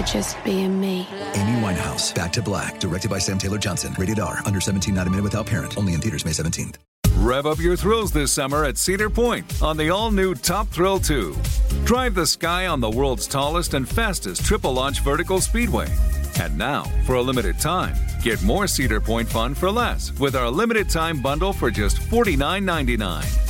for just being me. Amy Winehouse, Back to Black, directed by Sam Taylor Johnson. Rated R, under 17, not a minute without parent. Only in theaters May 17th. Rev up your thrills this summer at Cedar Point on the all new Top Thrill 2. Drive the sky on the world's tallest and fastest triple launch vertical speedway. And now, for a limited time, get more Cedar Point fun for less with our limited time bundle for just $49.99.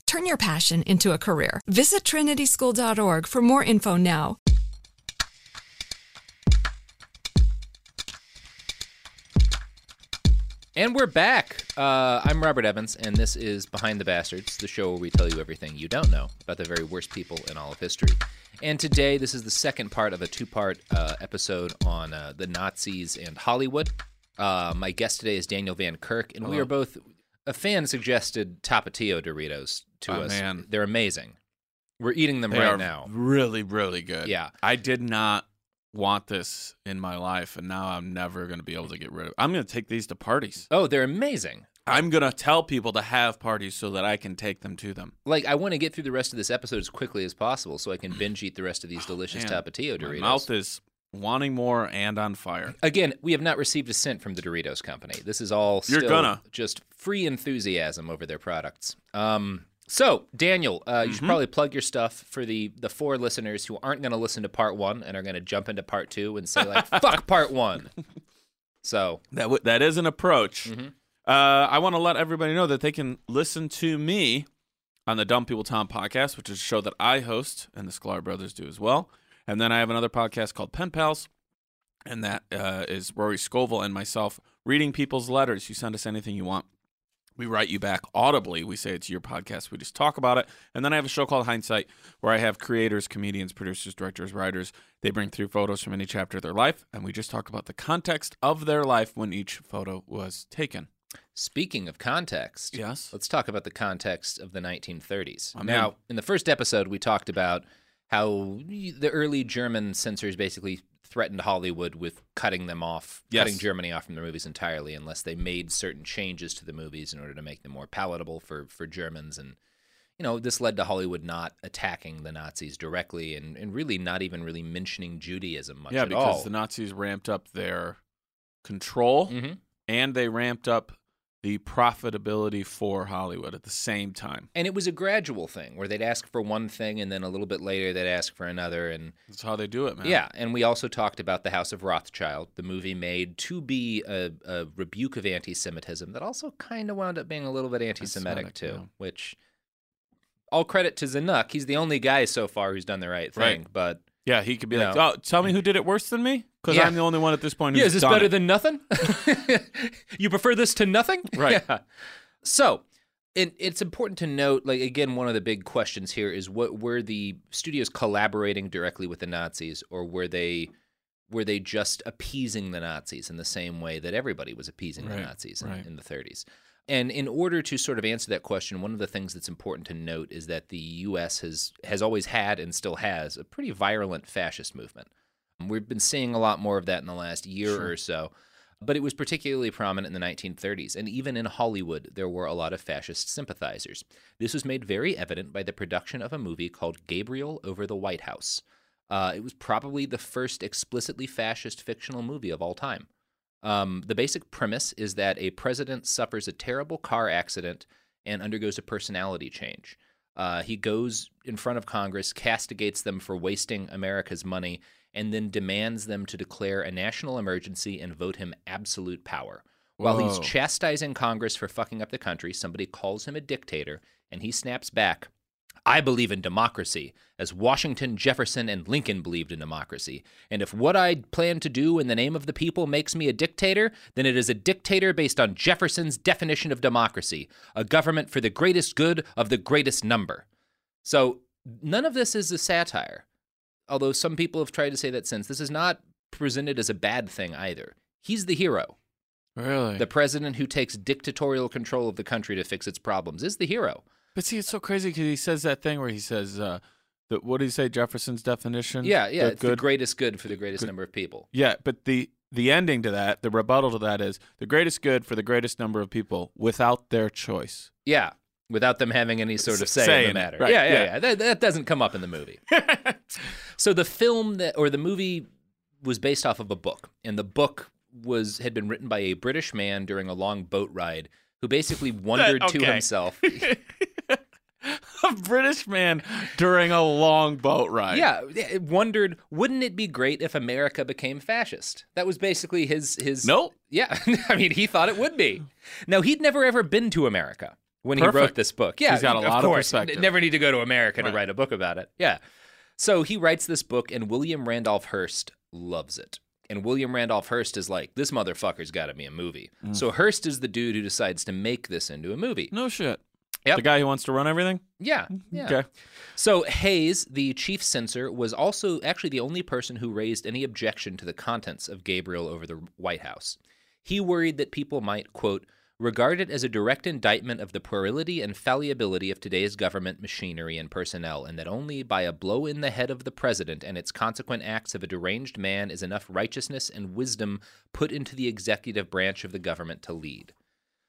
Turn your passion into a career. Visit trinityschool.org for more info now. And we're back. Uh, I'm Robert Evans, and this is Behind the Bastards, the show where we tell you everything you don't know about the very worst people in all of history. And today, this is the second part of a two part uh, episode on uh, the Nazis and Hollywood. Uh, my guest today is Daniel Van Kirk, and we are both. A fan suggested Tapatio Doritos to Oh, us. man. They're amazing. We're eating them They right are now. really, really good. Yeah. I did not want this in my life, and now I'm never going to be able to get rid of it. I'm going to take these to parties. Oh, they're amazing. I'm going to tell people to have parties so that I can take them to them. Like, I want to get through the rest of this episode as quickly as possible so I can binge eat the rest of these delicious Oh, Tapatio Doritos. My mouth is wanting more and on fire. Again, we have not received a cent from the Doritos company. This is all You're gonna. just free enthusiasm over their products. Um, so, Daniel, uh, Mm-hmm. you should probably plug your stuff for the the four listeners who aren't going to listen to part one and are going to jump into part two and say like "fuck part one." So, That w- that is an approach. Mm-hmm. Uh, I want to let everybody know that they can listen to me on the Dumb People Town podcast, which is a show that I host and the Sklar brothers do as well. And then I have another podcast called Pen Pals, and that uh, is Rory Scovel and myself reading people's letters. You send us anything you want. We write you back audibly. We say it's your podcast. We just talk about it. And then I have a show called Hindsight where I have creators, comedians, producers, directors, writers. They bring through photos from any chapter of their life, and we just talk about the context of their life when each photo was taken. speaking of context, Yes. let's talk about the context of the 1930s. I'm now, in. in the first episode, we talked about how the early German censors basically threatened Hollywood with cutting them off, Yes. cutting Germany off from the movies entirely, unless they made certain changes to the movies in order to make them more palatable for for Germans. And you know, this led to Hollywood not attacking the Nazis directly, and, and really not even really mentioning Judaism much yeah, because all. the Nazis ramped up their control Mhm. and they ramped up the profitability for Hollywood at the same time. And it was a gradual thing where they'd ask for one thing, and then a little bit later they'd ask for another, and That's how they do it, man. Yeah, and we also talked about The House of Rothschild, the movie made to be a, a rebuke of anti Semitism that also kind of wound up being a little bit anti Semitic Anti-Semitic, too, yeah. which all credit to Zanuck. He's the only guy so far who's done the right thing. Right. But Yeah, he could be You like, know. "Oh, tell me who did it worse than me," because Yeah. I'm the only one at this point. yeah, is this better it. than nothing? you prefer this to nothing? Right. Yeah. So, it, it's important to note, like again, one of the big questions here is what were the studios collaborating directly with the Nazis, or were they were they just appeasing the Nazis in the same way that everybody was appeasing the Nazis in, right. in the 30s? And in order to sort of answer that question, one of the things that's important to note is that the U.S. has has always had and still has a pretty virulent fascist movement. We've been seeing a lot more of that in the last year or so, but it was particularly prominent in the 1930s. And even in Hollywood, there were a lot of fascist sympathizers. This was made very evident by the production of a movie called Gabriel Over the White House. Uh, it was probably the first explicitly fascist fictional movie of all time. Um, the basic premise is that a president suffers a terrible car accident and undergoes a personality change. Uh, he goes in front of Congress, castigates them for wasting America's money, and then demands them to declare a national emergency and vote him absolute power. While he's chastising Congress for fucking up the country, somebody calls him a dictator, and he snaps back. I believe in democracy, as Washington, Jefferson, and Lincoln believed in democracy. And if what I plan to do in the name of the people makes me a dictator, then it is a dictator based on Jefferson's definition of democracy a government for the greatest good of the greatest number. So none of this is a satire, although some people have tried to say that since. This is not presented as a bad thing either. He's the hero. Really? The president who takes dictatorial control of the country to fix its problems is the hero. but see, it's so crazy because he says that thing where he says, uh, that, what did he say? Jefferson's definition? Yeah, yeah, The it's the greatest good for the greatest good- number of people. Yeah, but the the ending to that, the rebuttal to that is the greatest good for the greatest number of people without their choice. Yeah, without them having any sort of say, in the matter. right, yeah, yeah, yeah. yeah. That, that doesn't come up in the movie. so the film that or the movie was based off of a book, and the book was had been written by a British man during a long boat ride who basically wondered to okay. himself. a British man during a long boat ride. Yeah, wondered, wouldn't it be great if America became fascist? That was basically his his. Nope. Yeah, I mean, he thought it would be. Now he'd never ever been to America when he wrote this book. Yeah, He's got a of lot of course. perspective. Never need to go to America to write a book about it. Yeah. So he writes this book, and William Randolph Hearst loves it. And William Randolph Hearst is like, this motherfucker's got to be a movie. Mm. So Hearst is the dude who decides to make this into a movie. No shit. Yep. The guy who wants to run everything? Yeah. yeah. Okay. So Hays, the chief censor, was also actually the only person who raised any objection to the contents of Gabriel over the White House. He worried that people might, quote, regard it as a direct indictment of the puerility and fallibility of today's government machinery and personnel, and that only by a blow in the head of the president and its consequent acts of a deranged man is enough righteousness and wisdom put into the executive branch of the government to lead.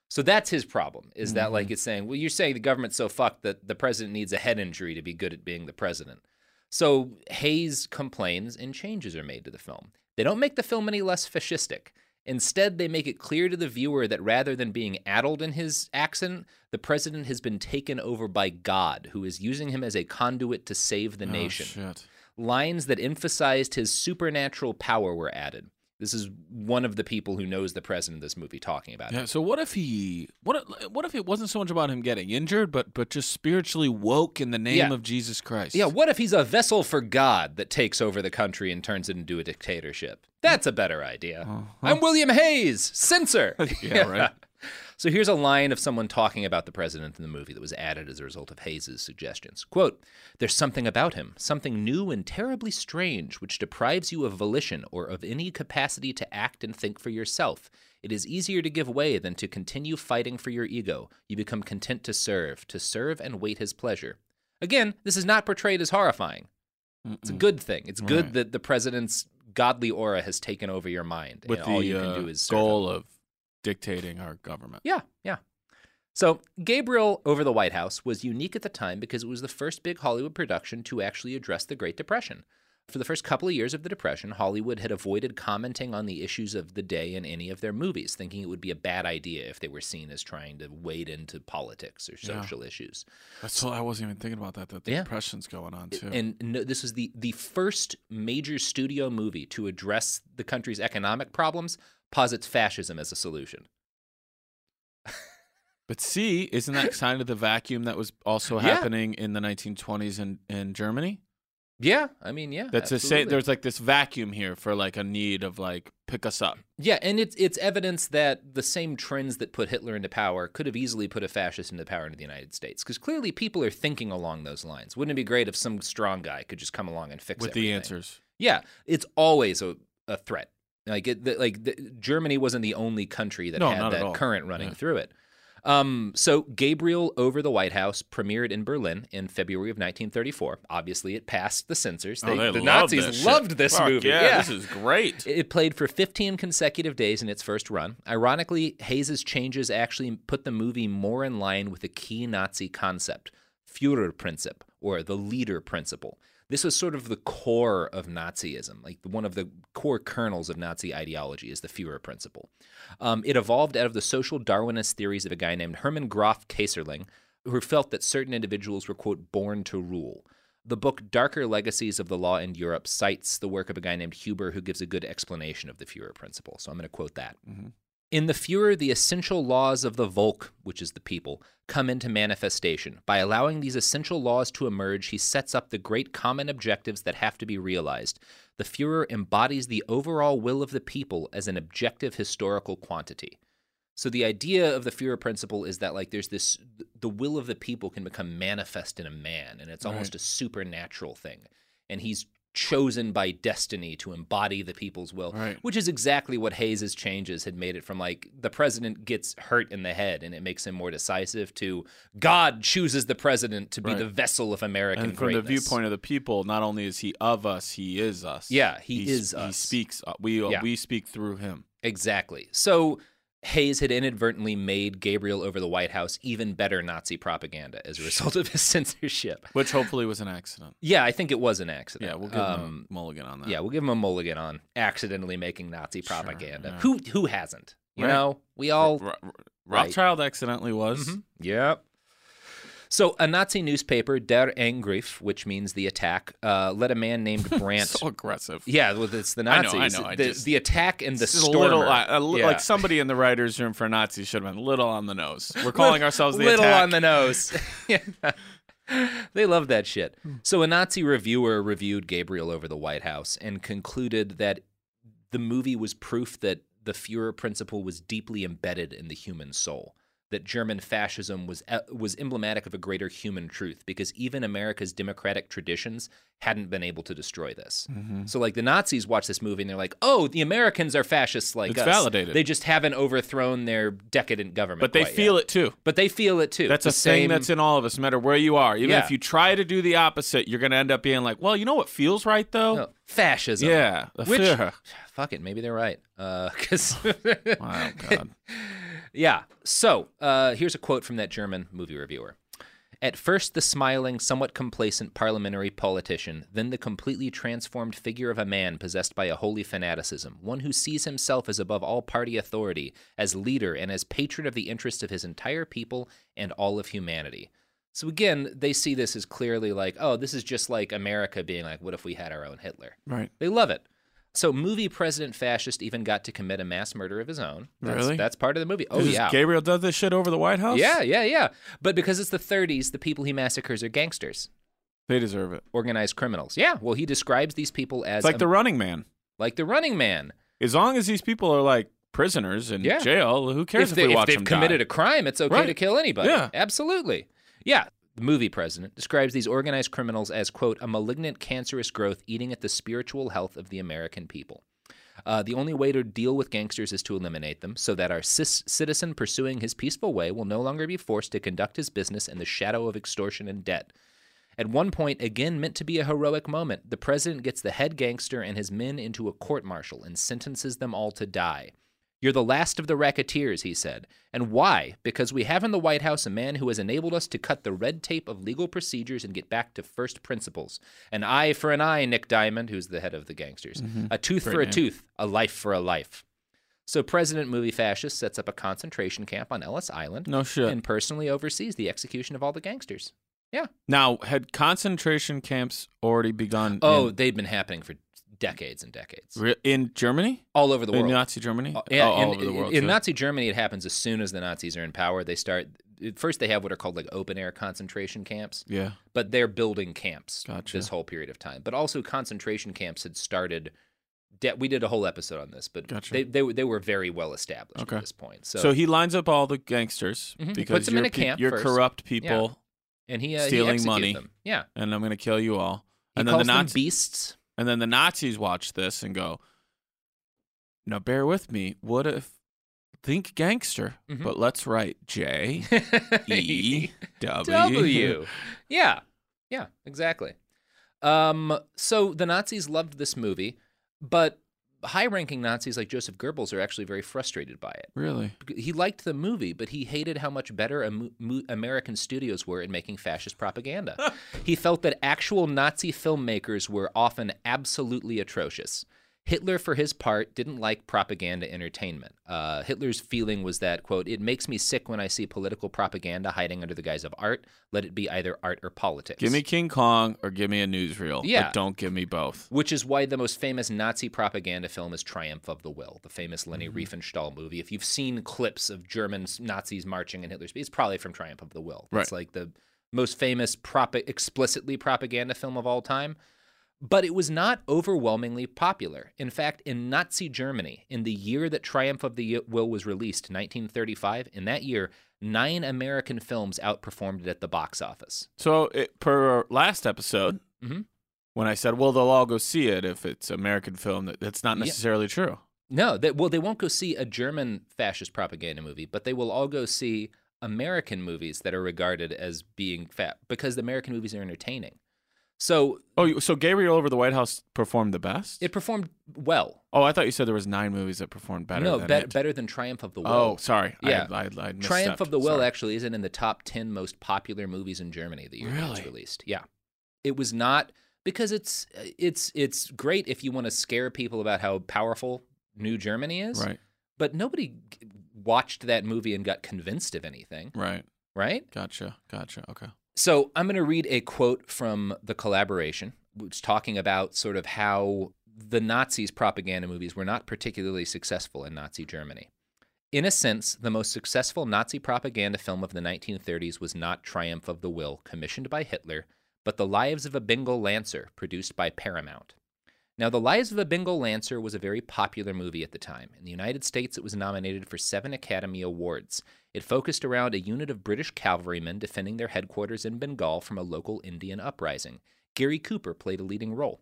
So that's his problem, is that like mm-hmm. it's saying, well, you're saying the government's so fucked that the president needs a head injury to be good at being the president. So Hays complains and changes are made to the film. They don't make the film any less fascistic. Instead, they make it clear to the viewer that rather than being addled in his accent, the president has been taken over by God, who is using him as a conduit to save the oh, nation. Oh, shit. Lines that emphasized his supernatural power were added. This is one of the people who knows the president of this movie talking about it. Yeah. So what if he? What? if- What if it wasn't so much about him getting injured, but but just spiritually woke in the name Yeah. of Jesus Christ? Yeah, what if he's a vessel for God that takes over the country and turns it into a dictatorship? That's a better idea. Uh-huh. I'm William Hays, censor. Yeah, right. So here's a line of someone talking about the president in the movie that was added as a result of Hays's suggestions. Quote, There's something about him, something new and terribly strange, which deprives you of volition or of any capacity to act and think for yourself. It is easier to give way than to continue fighting for your ego. You become content to serve, to serve and wait his pleasure. Again, this is not portrayed as horrifying. It's a good thing. It's good Right. that the president's godly aura has taken over your mind. with and the all you uh, can do is serve him. goal of dictating our government. Yeah, yeah. So, Gabriel over the White House was unique at the time because it was the first big Hollywood production to actually address the Great Depression. For the first couple of years of the Depression, Hollywood had avoided commenting on the issues of the day in any of their movies, thinking it would be a bad idea if they were seen as trying to wade into politics or Yeah. social issues. That's so I wasn't even thinking about that. That the Yeah. depression's going on too. And no, this was the, the first major studio movie to address the country's economic problems, posits fascism as a solution. but see, isn't that kind of the vacuum that was also Yeah. happening in the 1920s in in Germany? Yeah, I mean, yeah. That's the same. There's like this vacuum here for like a need of like pick us up. Yeah, and it's it's evidence that the same trends that put Hitler into power could have easily put a fascist into power in the United States. Because clearly, people are thinking along those lines. Wouldn't it be great if some strong guy could just come along and fix it? with the answers. Yeah, it's always a, a threat. Like it, the, like the, Germany wasn't the only country that No, had that current running Yeah. through it. Um, so Gabriel over the White House premiered in Berlin in February of 1934. Obviously, it passed the censors. Oh, they the love Nazis this shit. loved this Fuck movie. Yeah, this is great. It played for 15 consecutive days in its first run. Ironically, Hays's changes actually put the movie more in line with a key Nazi concept, Führerprinzip, or the leader principle. This was sort of the core of Nazism, like one of the core kernels of Nazi ideology is the Führer principle. Um, it evolved out of the social Darwinist theories of a guy named Hermann Graf Keyserling, who felt that certain individuals were, quote, born to rule. The book Darker Legacies of the Law in Europe cites the work of a guy named Huber who gives a good explanation of the Führer principle. So I'm going to quote that. In the Führer, the essential laws of the Volk, which is the people, come into manifestation. By allowing these essential laws to emerge, he sets up the great common objectives that have to be realized. The Führer embodies the overall will of the people as an objective historical quantity. So the idea of the Führer principle is that like there's this the will of the people can become manifest in a man and it's almost a supernatural thing. And he's chosen by destiny to embody the people's will, Right. which is exactly what Hays's changes had made it from like the president gets hurt in the head and it makes him more decisive to God chooses the president to be Right. the vessel of American and from the viewpoint of the people, not only is he of us, he is us. Yeah, he s- is He us. speaks. uh, We Yeah. we speak through him. Exactly. So Hays had inadvertently made Gabriel over the White House even better Nazi propaganda as a result of his censorship. Which hopefully was an accident. Yeah, I think it was an accident. Yeah, we'll give um, him a mulligan on that. Yeah, we'll give him a mulligan on accidentally making Nazi propaganda. yeah. Who who hasn't? You Right. know, we all. Ro- Right. Rothschild accidentally was. Mhm. Yep. So a Nazi newspaper, Der Angriff, which means the attack, uh, let a man named Brandt. So aggressive. yeah, well, it's the I know, Nazis. I know, I the, just- the attack and the This is a stormer. little, uh, li- Yeah. like somebody in the writers' room for Nazis should have been a little on the nose. We're calling ourselves the little attack. on the nose. They love that shit. Hmm. So a Nazi reviewer reviewed Gabriel over the White House and concluded that the movie was proof that the Führer principle was deeply embedded in the human soul. That German fascism was uh, was emblematic of a greater human truth because even America's democratic traditions hadn't been able to destroy this. Mm-hmm. So like the Nazis watch this movie and they're like, "Oh, the Americans are fascists like It's us. validated. They just haven't overthrown their decadent government." but they feel yet. it too. But they feel it too. That's The a thing that's in all of us, no matter where you are. Even Yeah. if you try to do the opposite, you're going to end up being like, well, you know what feels right, though? No, fascism. Yeah, Which, fuck it, maybe they're right. Because, Wow, God. yeah. So uh, here's a quote from that German movie reviewer. At first, the smiling, somewhat complacent parliamentary politician, then the completely transformed figure of a man possessed by a holy fanaticism, one who sees himself as above all party authority, as leader, and as patron of the interests of his entire people and all of humanity. So again, they see this as clearly like, oh, this is just like America being like, what if we had our own Hitler? Right. They love it. So, movie President Fascist even got to commit a mass murder of his own. That's, Really? That's part of the movie. Oh, This yeah. Gabriel does this shit over the White House? Yeah, yeah, yeah. But because it's the 30s, the people he massacres are gangsters, They deserve it. organized criminals. Yeah, well, he describes these people as It's like um, the running man. like the Running Man. As long as these people are like prisoners in Yeah. jail, who cares if, they, we watch they've them committed die? a crime, it's okay Right. to kill anybody. Yeah. absolutely. Yeah. The movie president describes these organized criminals as, quote, a malignant, cancerous growth eating at the spiritual health of the American people. Uh, the only way to deal with gangsters is to eliminate them so that our citizen pursuing his peaceful way will no longer be forced to conduct his business in the shadow of extortion and debt. At one point, again meant to be a heroic moment, the president gets the head gangster and his men into a court martial and sentences them all to die. You're the last of the racketeers, he said. And why? Because we have in the White House a man who has enabled us to cut the red tape of legal procedures and get back to first principles. An eye for an eye, Nick Diamond, who's the head of the gangsters. Mm-hmm. A tooth Great for a tooth, a life for a life. So President Movie Fascist sets up a concentration camp on Ellis Island No shit. and personally oversees the execution of all the gangsters. Yeah. Now, had concentration camps already begun Oh, in, they'd been happening for decades and decades. re- in Germany? All over the in world. Nazi Germany? Uh, yeah, Oh, all in, over the world. in too. Nazi Germany, it happens as soon as the Nazis are in power. They start first. They have what are called like open air concentration camps, yeah. but they're building camps Gotcha. this whole period of time. But also, concentration camps had started. De- we did a whole episode on this, but Gotcha. they, they were- they were very well established Okay. at this point. So, So, he lines up all the gangsters Mhm. Because puts them in you're, a pe- camp you're first. corrupt people, and he uh, stealing executes money. Them. Yeah, and I'm going to kill you all. he and then the Nazis, beasts. And then the Nazis watch this and go, "Now bear with me. What if think gangster, Mhm. but let's write J E W. W. Yeah. Yeah, exactly. Um, so the Nazis loved this movie, but high ranking Nazis like Joseph Goebbels are actually very frustrated by it. Really? He liked the movie, but he hated how much better American studios were in making fascist propaganda. he felt that actual Nazi filmmakers were often absolutely atrocious. Hitler, for his part, didn't like propaganda entertainment. Uh, Hitler's feeling was that, quote, it makes me sick when I see political propaganda hiding under the guise of art. Let it be either art or politics. Give me King Kong or give me a newsreel. Yeah. But don't give me both. Which is why the most famous Nazi propaganda film is Triumph of the Will, the famous Leni Mm-hmm. Riefenstahl movie. If you've seen clips of German Nazis marching in Hitler's, it's probably from Triumph of the Will. It's Right. like the most famous prop- explicitly propaganda film of all time. But it was not overwhelmingly popular. In fact, in Nazi Germany, in the year that Triumph of the Will was released, 1935, in that year, nine American films outperformed it at the box office. So it, per last episode, Mhm. when I said, well, they'll all go see it if it's American film, that that's not Yeah. necessarily true. No, they, well, they won't go see a German fascist propaganda movie, but they will all go see American movies that are regarded as being fat because the American movies are entertaining. So Oh, so Gabriel over the White House performed the best? it performed well. oh, I thought you said there was nine movies that performed better. no, than be- better than Triumph of the Will. Oh, sorry. Yeah. I, I, I Triumph of the Will Sorry. actually isn't in the top 10 most popular movies in Germany the year that it was released. Yeah. It was not because it's it's it's great if you want to scare people about how powerful New Germany is. Right, But nobody watched that movie and got convinced of anything, right. right? Gotcha, gotcha. Okay. So I'm going to read a quote from the collaboration, which talking about sort of how the Nazis' propaganda movies were not particularly successful in Nazi Germany. In a sense, the most successful Nazi propaganda film of the 1930s was not Triumph of the Will, commissioned by Hitler, but The Lives of a Bengal Lancer, produced by Paramount. Now, The Lives of a Bengal Lancer was a very popular movie at the time. In the United States, it was nominated for seven Academy Awards. It focused around a unit of British cavalrymen defending their headquarters in Bengal from a local Indian uprising. Gary Cooper played a leading role.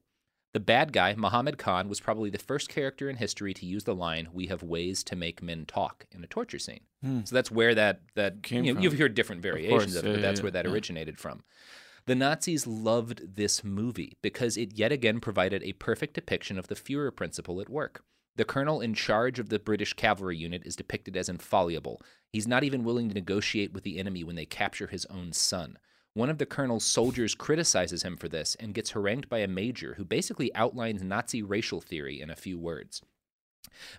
The bad guy, Muhammad Khan, was probably the first character in history to use the line, We have ways to make men talk, in a torture scene. Hmm. So that's where that, that Came you know, from. you've heard different variations course, of it, yeah, but that's yeah, where that yeah. originated from. The Nazis loved this movie because it yet again provided a perfect depiction of the Fuhrer principle at work. The colonel in charge of the British cavalry unit is depicted as infallible. He's not even willing to negotiate with the enemy when they capture his own son. One of the colonel's soldiers criticizes him for this and gets harangued by a major who basically outlines Nazi racial theory in a few words.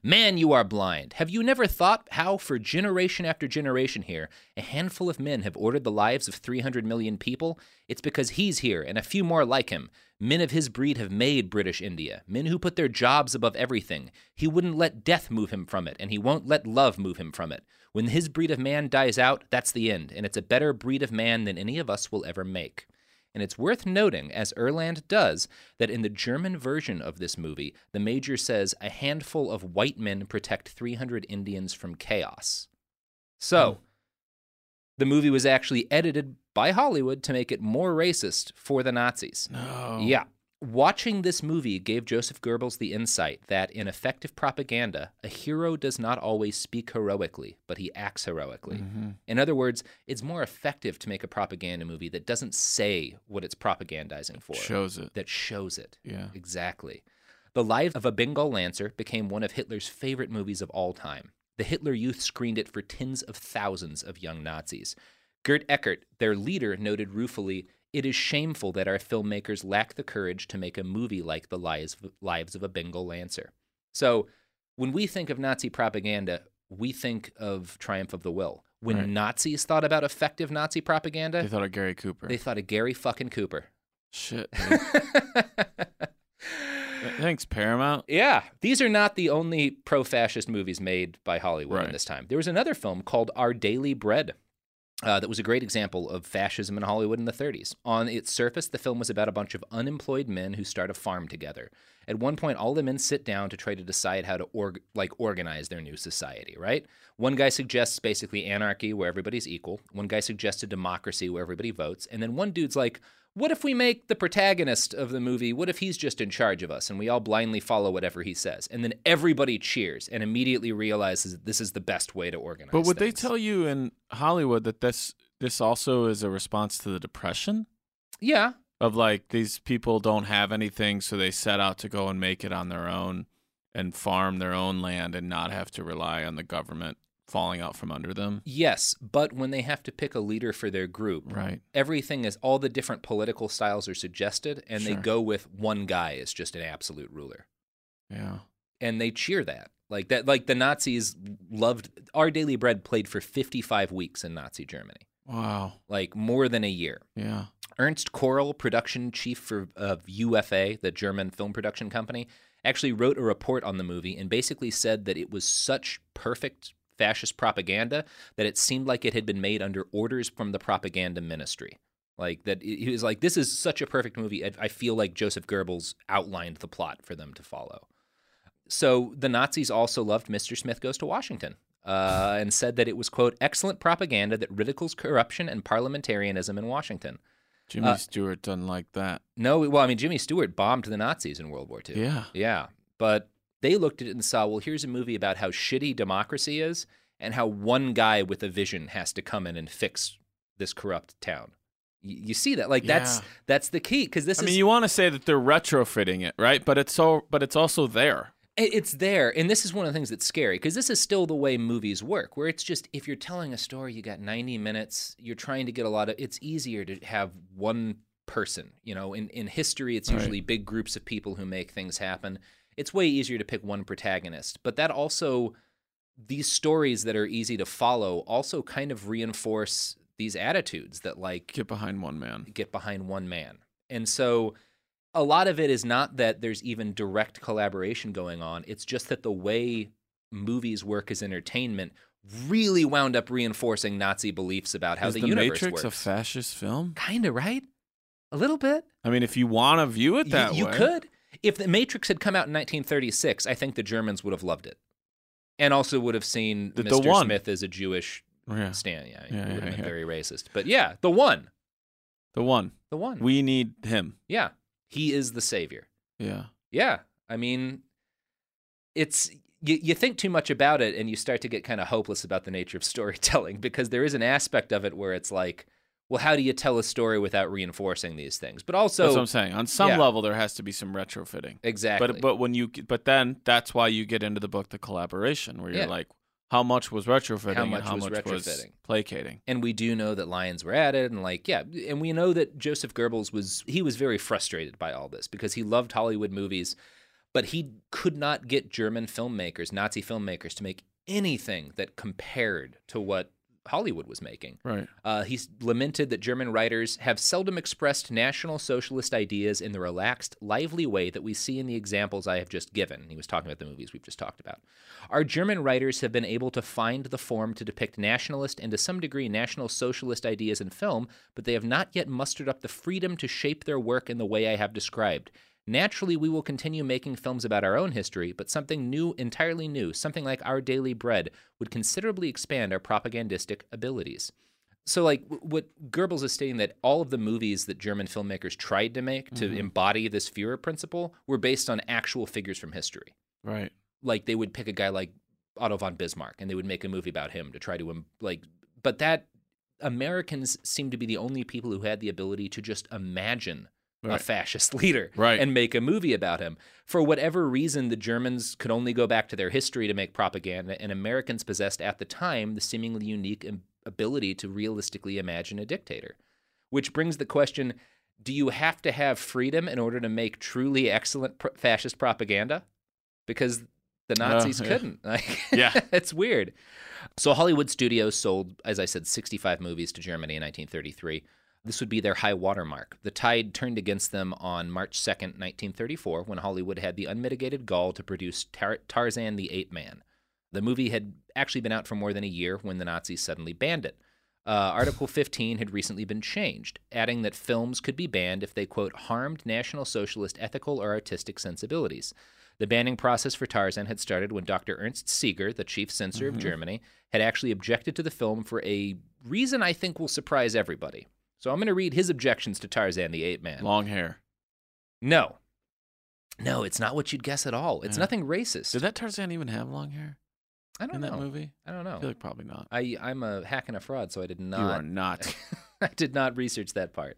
Man, you are blind. Have you never thought how, for generation after generation here, a handful of men have ordered the lives of 300 million people? It's because he's here and a few more like him. Men of his breed have made British India, men who put their jobs above everything. He wouldn't let death move him from it, and he won't let love move him from it. When his breed of man dies out, that's the end, and it's a better breed of man than any of us will ever make. And it's worth noting, as Urwand does, that in the German version of this movie, the major says a handful of white men protect 300 Indians from chaos. So, hmm. the movie was actually edited by Hollywood to make it more racist for the Nazis. No. Yeah. Watching this movie gave Joseph Goebbels the insight that in effective propaganda, a hero does not always speak heroically, but he acts heroically. Mm-hmm. In other words, it's more effective to make a propaganda movie that doesn't say what it's propagandizing for, Shows it. that shows it. Yeah. Exactly. The Life of a Bengal Lancer became one of Hitler's favorite movies of all time. The Hitler Youth screened it for tens of thousands of young Nazis. Gert Eckert, their leader, noted ruefully, It is shameful that our filmmakers lack the courage to make a movie like The Lives, of a Bengal Lancer. So, when we think of Nazi propaganda, we think of Triumph of the Will. When Right. Nazis thought about effective Nazi propaganda, They thought of Gary Cooper. they thought of Gary fucking Cooper. Shit. Thanks, Paramount. Yeah, these are not the only pro fascist movies made by Hollywood in this time. There was another film called Our Daily Bread. Uh, that was a great example of fascism in Hollywood in the 30s. On its surface, the film was about a bunch of unemployed men who start a farm together. At one point, all the men sit down to try to decide how to org- like organize their new society. Right? One guy suggests basically anarchy where everybody's equal. One guy suggests a democracy where everybody votes, and then one dude's like, what if we make the protagonist of the movie, what if he's just in charge of us and we all blindly follow whatever he says? And then everybody cheers and immediately realizes that this is the best way to organize. But would they tell you in Hollywood that this this also is a response to the depression Yeah. of like these people don't have anything, so they set out to go and make it on their own and farm their own land and not have to rely on the government falling out from under them. Yes, but when they have to pick a leader for their group, Right. everything is all the different political styles are suggested and they go with one guy as just an absolute ruler. Yeah. and they cheer that like that like the nazis loved our daily bread played for 55 weeks in nazi germany Wow. like more than a year Yeah. Ernst Correll production chief for of ufa the german film production company actually wrote a report on the movie and basically said that it was such perfect fascist propaganda that it seemed like it had been made under orders from the propaganda ministry like that he was like this is such a perfect movie I- feel like joseph goebbels outlined the plot for them to follow so the Nazis also loved Mr. Smith Goes to Washington uh, and said that it was, quote, excellent propaganda that ridicules corruption and parliamentarianism in Washington. Jimmy Uh, Stewart doesn't like that. No, well, I mean, Jimmy Stewart bombed the Nazis in World War II. Yeah. Yeah. But they looked at it and saw, well, here's a movie about how shitty democracy is and how one guy with a vision has to come in and fix this corrupt town. Y- You see that? Like, that's Yeah. that's the key because this I is. mean, you want to say that they're retrofitting it, right? But it's so but it's also there. It's there, and this is one of the things that's scary because this is still the way movies work, where it's just if you're telling a story, you got 90 minutes, you're trying to get a lot of. It's easier to have one person, you know. In in history, it's Right. usually big groups of people who make things happen. It's way easier to pick one protagonist, but that also these stories that are easy to follow also kind of reinforce these attitudes that like Get behind one man. get behind one man. And so a lot of it is not that there's even direct collaboration going on. It's just that the way movies work as entertainment really wound up reinforcing Nazi beliefs about how Is the, the universe Matrix a fascist film? kind of, right? A little bit. I mean, if you want to view it that you way, You could. If the Matrix had come out in 1936, I think the Germans would have loved it. And also would have seen The- the Mr. one. Smith as a Jewish oh, Yeah. stand. Yeah, Yeah, would yeah, have been yeah. very racist. But yeah, the one. The one. The one. We need him. yeah. He is the savior. Yeah. Yeah, I mean, it's you, you think too much about it and you start to get kind of hopeless about the nature of storytelling because there is an aspect of it where it's like, well, how do you tell a story without reinforcing these things? But also, That's what I'm saying. On some yeah. level, there has to be some retrofitting. exactly. But but when you but then that's why you get into the book the collaboration where you're Yeah. like, how much was retrofitting How and much how was much was placating? and we do know that lions were added and like yeah and we know that joseph goebbels was he was very frustrated by all this because he loved hollywood movies but he could not get german filmmakers nazi filmmakers to make anything that compared to what hollywood was making Right. uh, he's lamented that German writers have seldom expressed National Socialist ideas in the relaxed, lively way that we see in the examples I have just given. He was talking about the movies we've just talked about. Our German writers have been able to find the form to depict nationalist and to some degree National Socialist ideas in film, but they have not yet mustered up the freedom to shape their work in the way I have described. Naturally, we will continue making films about our own history, but something new, entirely new, something like Our Daily Bread, would considerably expand our propagandistic abilities. So, like, what Goebbels is stating that all of the movies that German filmmakers tried to make to mm-hmm. embody this Führer principle were based on actual figures from history. Right. Like, they would pick a guy like Otto von Bismarck and they would make a movie about him to try to, like, but that Americans seem to be the only people who had the ability to just imagine a fascist leader Right. and make a movie about him. For whatever reason, the Germans could only go back to their history to make propaganda, and Americans possessed at the time the seemingly unique ability to realistically imagine a dictator. Which brings the question do you have to have freedom in order to make truly excellent pr- fascist propaganda? Because the Nazis yeah. couldn't. Like, Yeah. it's weird. So Hollywood studios sold, as I said, 65 movies to Germany in 1933. This would be their high watermark. The tide turned against them on March 2, 1934, when Hollywood had the unmitigated gall to produce Tar- Tarzan the Ape Man. The movie had actually been out for more than a year when the Nazis suddenly banned it. Uh, Article 15 had recently been changed, adding that films could be banned if they, quote, harmed National Socialist ethical or artistic sensibilities. The banning process for Tarzan had started when Dr. Ernst Seeger, the chief censor of Germany, had actually objected to the film for a reason I think will surprise everybody. So I'm going to read his objections to Tarzan the Ape Man. Long hair. No. No, it's not what you'd guess at all. It's Yeah. nothing racist. Did that Tarzan even have long hair I don't know. in know. that movie? I don't know. I feel like probably not. I I'm a hack and a fraud, so I did not. you are not. I did not research that part.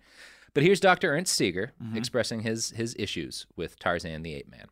But here's Dr. Ernst Seeger Mhm. expressing his his issues with Tarzan the Ape Man.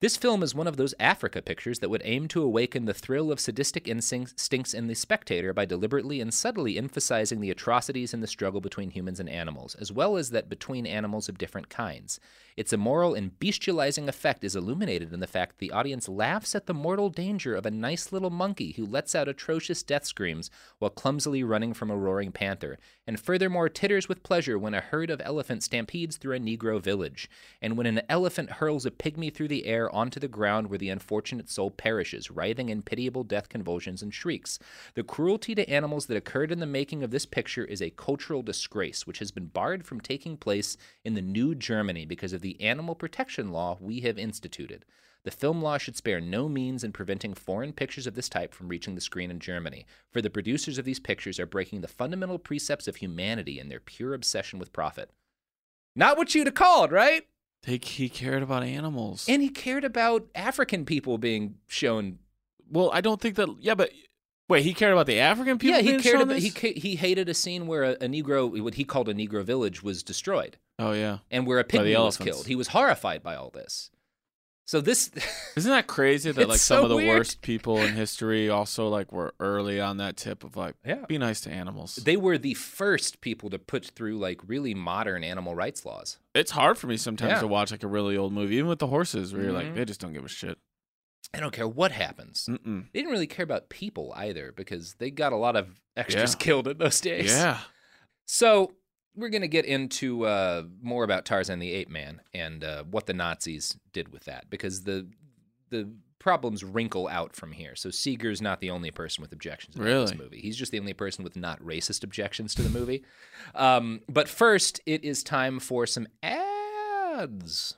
This film is one of those Africa pictures that would aim to awaken the thrill of sadistic instincts in the spectator by deliberately and subtly emphasizing the atrocities in the struggle between humans and animals, as well as that between animals of different kinds. Its immoral and bestializing effect is illuminated in the fact that the audience laughs at the mortal danger of a nice little monkey who lets out atrocious death screams while clumsily running from a roaring panther, and furthermore titters with pleasure when a herd of elephants stampedes through a Negro village, and when an elephant hurls a pygmy through the air onto the ground where the unfortunate soul perishes, writhing in pitiable death convulsions and shrieks. The cruelty to animals that occurred in the making of this picture is a cultural disgrace which has been barred from taking place in the new Germany because of the animal protection law we have instituted. The film law should spare no means in preventing foreign pictures of this type from reaching the screen in Germany, for the producers of these pictures are breaking the fundamental precepts of humanity in their pure obsession with profit. Not what you'd have called, right? He, he cared about animals. And he cared about African people being shown. well, I don't think that. Yeah, but wait, he cared about the African people. yeah, he cared about. this? He he hated a scene where a, a Negro, what he called a Negro village, was destroyed, Oh yeah. and where a pygmy was killed. He was horrified by all this. So this, Isn't that crazy that like so some of the weird. worst people in history also like were early on that tip of like Yeah. be nice to animals. they were the first people to put through like really modern animal rights laws. it's hard for me sometimes Yeah. to watch like a really old movie, even with the horses, where you're Mhm. like they just don't give a shit. I don't care what happens. Mm-mm. They didn't really care about people either because they got a lot of extras Yeah. killed in those days. Yeah. So we're going to get into uh, more about Tarzan the Ape Man and uh, what the Nazis did with that because the the problems wrinkle out from here. So Seeger's not the only person with objections to this movie. He's just the only person with not racist objections to the movie. Um, but first, it is time for some ads.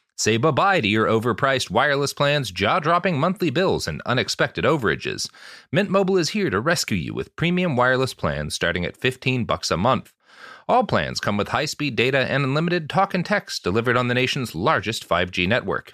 Say bye-bye to your overpriced wireless plans, jaw-dropping monthly bills, and unexpected overages. Mint Mobile is here to rescue you with premium wireless plans starting at 15 bucks a month. All plans come with high-speed data and unlimited talk and text delivered on the nation's largest 5G network.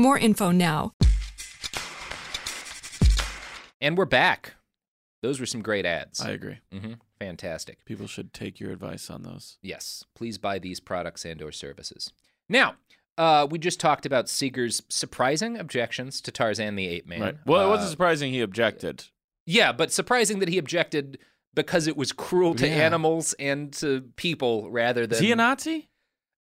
more info now. And we're back. Those were some great ads. I agree. Mm-hmm. Fantastic. People should take your advice on those. Yes, please buy these products and or services. Now, uh, we just talked about Seeger's surprising objections to Tarzan the Ape Man. Right. Well, it Uh, wasn't surprising he objected. Yeah, but surprising that he objected because it was cruel to Yeah. animals and to people rather than Is he a Nazi?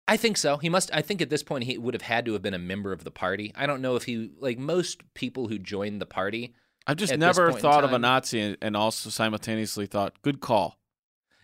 I think so. He must. I think at this point he would have had to have been a member of the party. I don't know if he like most people who joined the party. I've just never thought of a Nazi and- and also simultaneously thought, good call.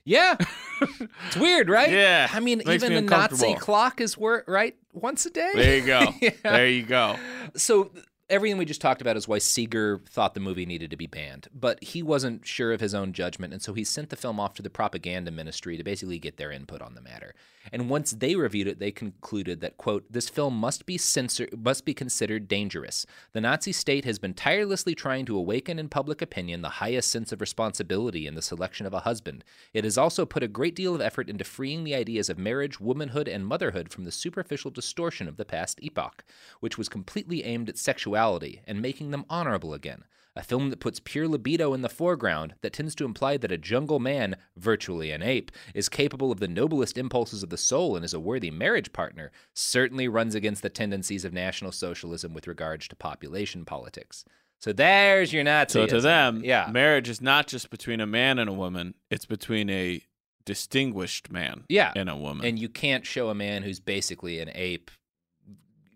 Yeah, it's weird, right? Yeah, I mean, makes even me a Nazi clock is work right once a day. There you go. Yeah. There you go. So everything we just talked about is why Seeger thought the movie needed to be banned, but he wasn't sure of his own judgment, and so he sent the film off to the propaganda ministry to basically get their input on the matter. And once they reviewed it, they concluded that quote, "This film must be censor must be considered dangerous. The Nazi state has been tirelessly trying to awaken in public opinion the highest sense of responsibility in the selection of a husband. It has also put a great deal of effort into freeing the ideas of marriage, womanhood, and motherhood from the superficial distortion of the past epoch, which was completely aimed at sexuality and making them honorable again. A film that puts pure libido in the foreground, that tends to imply that a jungle man, virtually an ape, is capable of the noblest impulses of the soul and is a worthy marriage partner, certainly runs against the tendencies of National Socialism with regards to population politics. So there's your Nazi. So to them, yeah, marriage is not just between a man and a woman; it's between a distinguished man yeah, and a woman. and you can't show a man who's basically an ape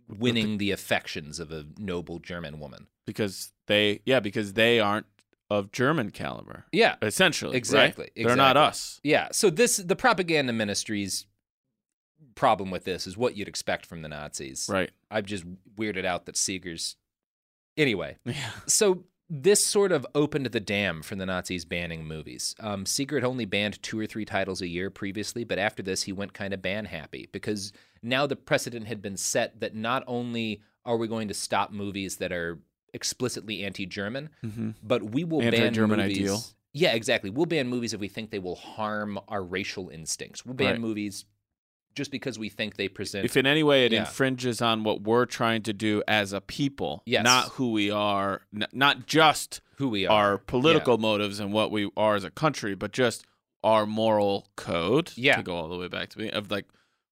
winning the affections of a noble German woman. because they, yeah, because they aren't of German caliber. Yeah, Essentially, right? Exactly, They're not us. Yeah. So this the propaganda ministry's problem with this is what you'd expect from the Nazis. Right. I've just weirded out that Seeger's anyway. Yeah. So this sort of opened the dam for the Nazis banning movies. Um, only banned two or three titles a year previously, but after this, he went kind of ban happy because now the precedent had been set that not only are we going to stop movies that are explicitly anti-German, Mm-hmm. but we will ban Anti-German movies. ideal. Yeah, exactly. We'll ban movies if we think they will harm our racial instincts. We'll ban Right. movies just because we think they present. If in any way it Yeah. infringes on what we're trying to do as a people, Yes. not who we are, n- not just who we are. our political motives and what we are as a country, but just our moral code. Yeah. To go all the way back to me of like,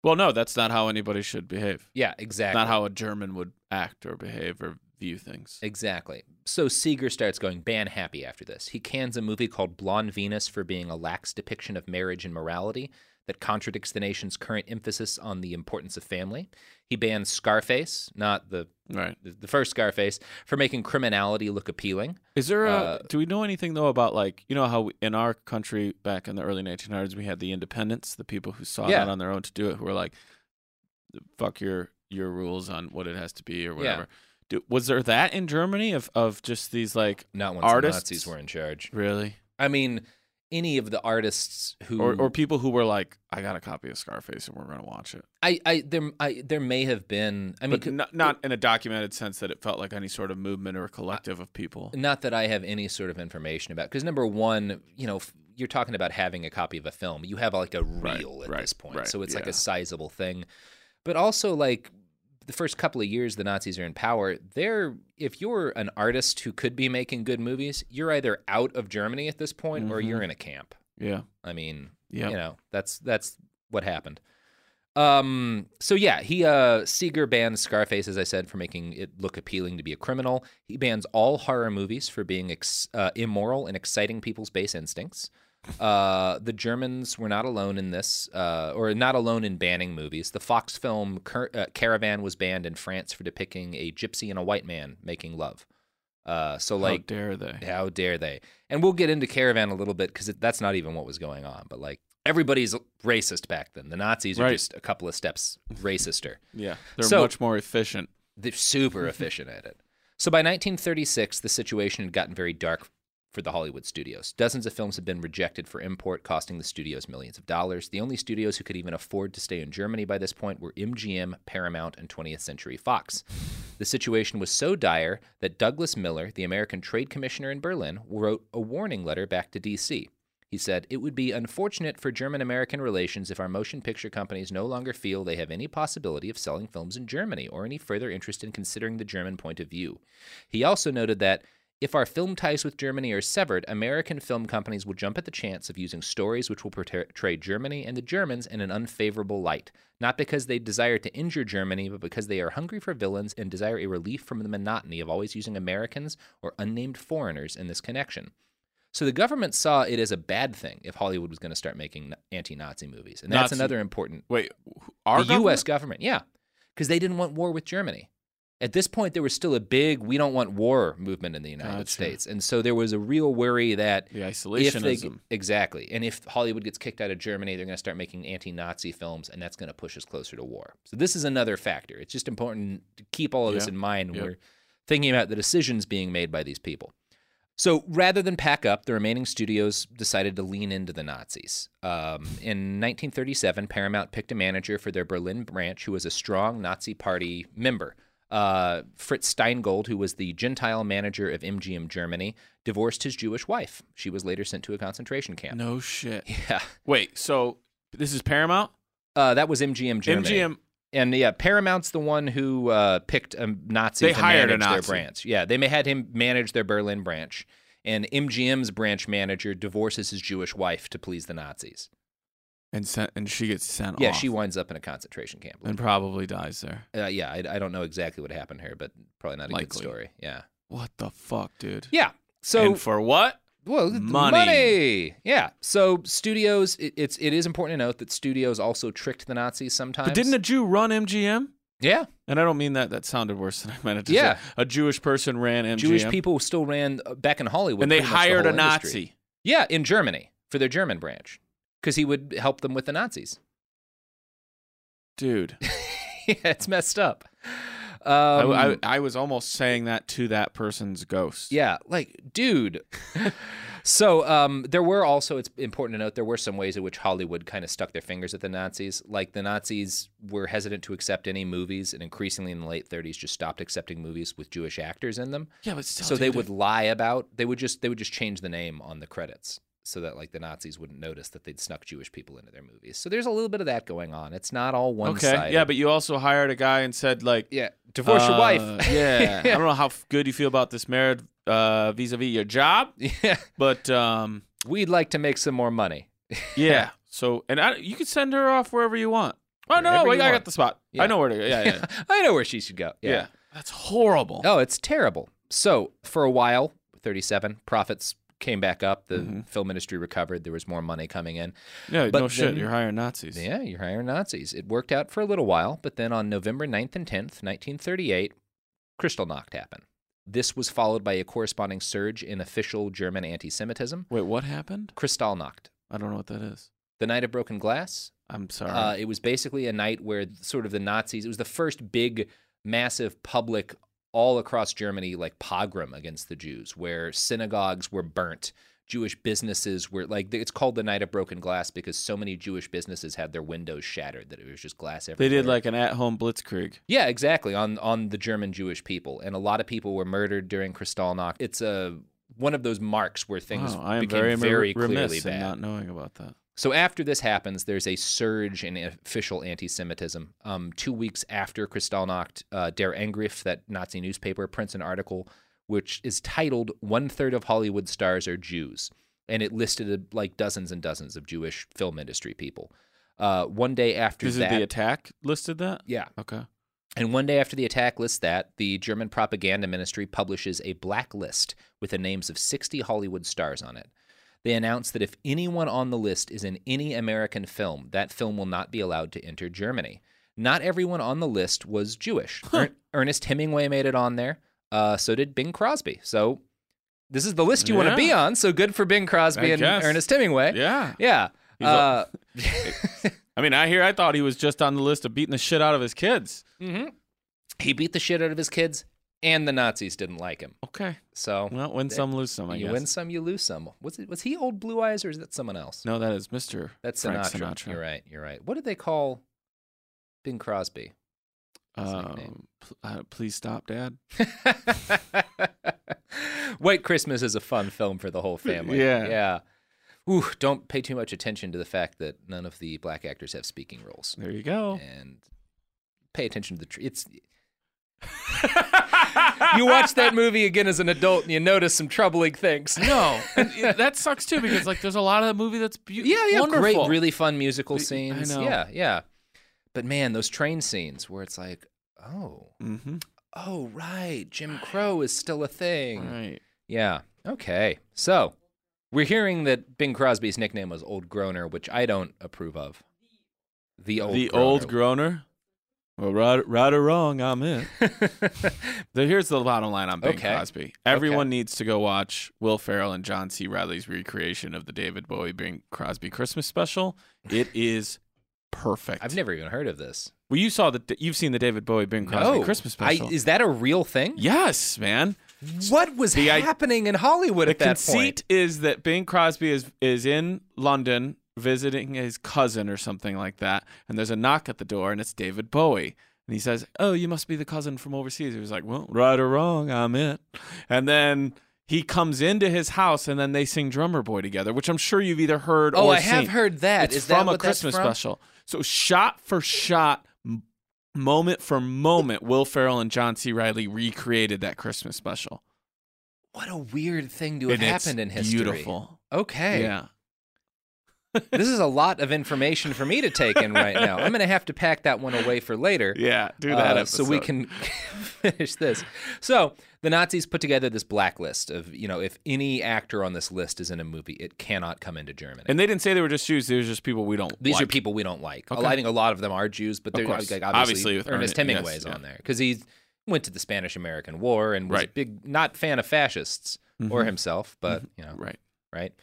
well, no, that's not how anybody should behave. Yeah, exactly. Not how a German would act or behave or view things. Exactly. So Seeger starts going ban happy after this. He cans a movie called Blonde Venus for being a lax depiction of marriage and morality that contradicts the nation's current emphasis on the importance of family. He bans Scarface, not the Right. the the first Scarface, for making criminality look appealing. Is there a? Uh, do we know anything though about like you know how we, in our country back in the early 1900s we had the independents, the people who saw Yeah. out on their own to do it, who were like, "Fuck your your rules on what it has to be" or whatever. Do, was there that in Germany of of just these like Not once artists the Nazis were in charge. really, I mean, any of the artists who or or people who were like, "I got a copy of Scarface and we're gonna watch it," I, I there I there may have been I mean not, not in a documented sense that it felt like any sort of movement or collective of people. Not that I have any sort of information about. Because number one, you know, you're talking about having a copy of a film. You have like a Right, reel at right, this point, right, so it's like a sizable thing. But also, like the first couple of years the Nazis are in power, they're if you're an artist who could be making good movies, you're either out of Germany at this point or Mhm. you're in a camp. Yeah, I mean, Yep. you know, that's that's what happened. Um. So yeah, he uh Seeger bans Scarface, as I said, for making it look appealing to be a criminal. He bans all horror movies for being ex- uh, immoral and exciting people's base instincts. Uh, the Germans were not alone in this, uh, or not alone in banning movies. The Fox film Car- uh, Caravan was banned in France for depicting a gypsy and a white man making love. Uh, so like, how dare they? how dare they? And we'll get into Caravan a little bit because that's not even what was going on. But like everybody's racist back then. The Nazis are just a couple of steps racister. Yeah, they're So- much more efficient. They're super efficient at it. So by 1936, the situation had gotten very dark for the Hollywood studios. Dozens of films had been rejected for import, costing the studios millions of dollars. The only studios who could even afford to stay in Germany by this point were MGM, Paramount, and 20th Century Fox. The situation was so dire that Douglas Miller, the American Trade Commissioner in Berlin, wrote a warning letter back to D.C. He said, It would be unfortunate for German American relations if our motion picture companies no longer feel they have any possibility of selling films in Germany or any further interest in considering the German point of view. He also noted that if our film ties with Germany are severed, American film companies will jump at the chance of using stories which will portray Germany and the Germans in an unfavorable light, not because they desire to injure Germany, but because they are hungry for villains and desire a relief from the monotony of always using Americans or unnamed foreigners in this connection. So the government saw it as a bad thing if Hollywood was going to start making anti-Nazi movies, and that's Nazi- another important. Wait, our the government? U.S. government, yeah, because they didn't want war with Germany. At this point, there was still a big "we don't want war" movement in the United Gotcha. States, and so there was a real worry that The if they isolationism. exactly, and if Hollywood gets kicked out of Germany, they're going to start making anti-Nazi films, and that's going to push us closer to war. So this is another factor. It's just important to keep all of this in mind when Yep. we're thinking about the decisions being made by these people. So rather than pack up, the remaining studios decided to lean into the Nazis. Um, in 1937, Paramount picked a manager for their Berlin branch who was a strong Nazi Party member. Uh, Fritz Strengholt, who was the Gentile manager of MGM Germany, divorced his Jewish wife. She was later sent to a concentration camp. No shit. Yeah, Wait, so this is Paramount? uh, that was MGM Germany. MGM. And yeah, Paramount's the one who uh, picked a Nazi They to hired a manage their Nazi. branch. Yeah, they may had him manage their Berlin branch. And MGM's branch manager divorces his Jewish wife to please the Nazis. And sent, and she gets sent Yeah, off. she winds up in a concentration camp. and probably dies there. Uh, yeah, I, I don't know exactly what happened here, but probably not a good Likely. story. Yeah. What the fuck, dude? Yeah. So and for what? Well, th- Money. Yeah. So studios, it, it's it is important to note that studios also tricked the Nazis sometimes. But didn't a Jew run MGM? yeah, And I don't mean that. That sounded worse than I meant it to Yeah. say. A Jewish person ran MGM. Jewish people still ran uh, back in Hollywood, And they pretty much the hired a whole industry. Nazi. Yeah, in Germany for their German branch, because he would help them with the Nazis. Dude. yeah, it's messed up. I, Um, I, I was almost saying that to that person's ghost. Yeah, like, dude. so, um, there were also, it's important to note, there were some ways in which Hollywood kind of stuck their fingers at the Nazis. Like, the Nazis were hesitant to accept any movies, and increasingly in the late 30s just stopped accepting movies with Jewish actors in them. Yeah, but still, so they would lie about, they would just, they would just change the name on the credits so that, like, the Nazis wouldn't notice that they'd snuck Jewish people into their movies. So there's a little bit of that going on. It's not all one Okay. sided. Yeah, but you also hired a guy and said, like, yeah, divorce your uh, wife. yeah. I don't know how good you feel about this marriage uh, vis-a-vis your job, yeah. but um, We'd like to make some more money. yeah. So, and I, you can send her off wherever you want. Oh no, Wherever wait, I got the spot. Yeah. I know where to go. Yeah, yeah, I know where she should go. yeah. Yeah. That's horrible. Oh, it's terrible. So for a while, 37 profits came back up. The Mm-hmm. film industry recovered. There was more money coming in. yeah, but no shit. You're hiring Nazis. Yeah, you're hiring Nazis. It worked out for a little while, but then on November 9th and 10th, 1938, Kristallnacht happened. This was followed by a corresponding surge in official German anti-Semitism. Wait, what happened? Kristallnacht, I don't know what that is. the night of broken glass. I'm sorry. Uh, it was basically a night where sort of the Nazis. It was the first big, massive public all across Germany like pogrom against the Jews, where synagogues were burnt. Jewish businesses were like it's called the night of broken glass because so many Jewish businesses had their windows shattered that it was just glass everywhere. they did like an at-home blitzkrieg. yeah, exactly on on the German Jewish people, and a lot of people were murdered during Kristallnacht. It's a one of those marks where things Wow, I am became very, very, rem- clearly remiss bad. in not knowing about that. So after this happens, there's a surge in official anti-Semitism. Um, two weeks after Kristallnacht, uh, Der Angriff, that Nazi newspaper, prints an article which is titled "One Third of Hollywood Stars Are Jews," and it listed uh, like dozens and dozens of Jewish film industry people. Uh, one day after Is it that, the attack listed that? yeah, Okay. and one day after the attack lists that, the German propaganda ministry publishes a blacklist with the names of 60 Hollywood stars on it. They announced that if anyone on the list is in any American film, that film will not be allowed to enter Germany. Not everyone on the list was Jewish. Er- Ernest Hemingway made it on there. Uh, so did Bing Crosby. So this is the list you want to be on. So good for Bing Crosby I and guess. Ernest Hemingway. Yeah. Yeah. Uh, I mean, I hear. I thought he was just on the list of beating the shit out of his kids. He beat the shit out of his kids, and the Nazis didn't like him. Okay. So Well, win some, lose some. I you guess. win some, you lose some. Was it was he old Blue Eyes or is that someone else? No, that is Mr. That's Frank Sinatra. Sinatra. You're right. You're right. What did they call Bing Crosby? Um, uh, please stop, Dad. White Christmas is a fun film for the whole family. Yeah. Yeah. Ooh, don't pay too much attention to the fact that none of the black actors have speaking roles. There you go. And pay attention to the tr- it's you watch that movie again as an adult and you notice some troubling things. No, and it- that sucks too because like there's a lot of the movie that's beautiful. Yeah, yeah, wonderful. great, really fun musical I scenes. know. Yeah, yeah. But man, those train scenes where it's like, oh, Mm-hmm. oh, right, Jim Crow is still a thing. Right. Yeah. Okay. So we're hearing that Bing Crosby's nickname was Old Groaner, which I don't approve of. The old the Groaner. old groaner. Well, right, right or wrong, I'm in. The- Here's the bottom line on Bing Okay. Crosby. Everyone needs to go watch Will Ferrell and John C. Reilly's recreation of the David Bowie Bing Crosby Christmas special. It is perfect. I've never even heard of this. Well, you saw the you've seen the David Bowie Bing Crosby no. Christmas I, special. is that a real thing? yes, man. What was The i- happening in Hollywood the at that conceit point? is that Bing Crosby is is in London visiting his cousin or something like that, and there's a knock at the door, and it's David Bowie. And he says, "Oh, you must be the cousin from overseas." He was like, "Well, right or wrong, I'm it." And then he comes into his house, and then they sing "Drummer Boy" together, which I'm sure you've either heard Oh, or I have heard that. It's Is that from a what that's Christmas from? special. So shot for shot, moment for moment, Will Ferrell and John C. Reilly recreated that Christmas special. What a weird thing to have And happened in history. Beautiful. Okay. Yeah. This is a lot of information for me to take in right now. I'm going to have to pack that one away for later. Yeah, do that uh, so we can finish this. So the Nazis put together this blacklist of, you know, if any actor on this list is in a movie, it cannot come into Germany. And they didn't say they were just Jews. They were just people we don't. Like. These are people we don't like. Okay. I think a lot of them are Jews, but they're like Obviously obviously, Ernest Ernest- Hemingway's yes, on yeah. there because he went to the Spanish-American War and was a Right. big, not fan of fascists or Mhm. himself, but you know, Right. right?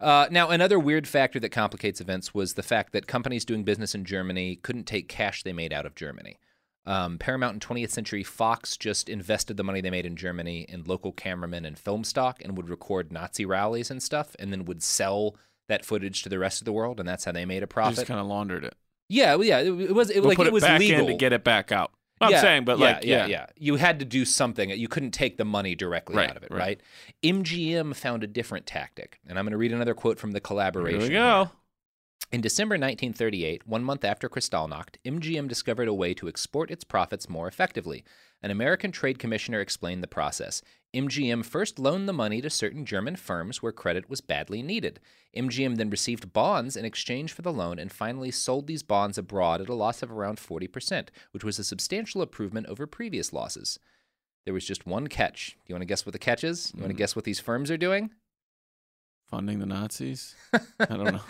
Uh, now, another weird factor that complicates events was the fact that companies doing business in Germany couldn't take cash they made out of Germany. Um, Paramount and 20th Century Fox just invested the money they made in Germany in local cameramen and film stock and would record Nazi rallies and stuff and then would sell that footage to the rest of the world, and that's how they made a They profit. just kind of laundered it. yeah, well, yeah, it, it was it, We'll like put it it was back legal in to get it back out. I'm yeah, saying, but yeah, like, yeah, yeah, yeah, you had to do something. You couldn't take the money directly Right, out of it, right. right? MGM found a different tactic, and I'm going to read another quote from the collaboration. Here we here. go. In December 1938, one month after Kristallnacht, MGM discovered a way to export its profits more effectively. An American trade commissioner explained the process. MGM first loaned the money to certain German firms where credit was badly needed. MGM then received bonds in exchange for the loan and finally sold these bonds abroad at a loss of around 40%, which was a substantial improvement over previous losses. There was just one catch. Do you want to guess what the catch is? You want to mm-hmm. guess what these firms are doing? Funding the Nazis. I don't know.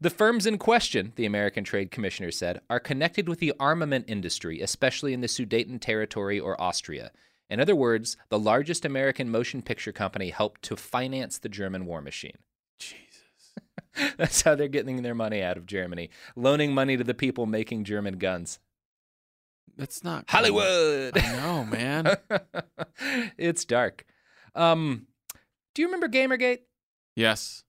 The firms in question, the American Trade Commissioner said, are connected with the armament industry, especially in the Sudeten territory or Austria. In other words, the largest American motion picture company helped to finance the German war machine. Jesus. That's how they're getting their money out of Germany, loaning money to the people making German guns. That's not cool. Hollywood. I know, man. it's dark. Um, do you remember Gamergate? yes.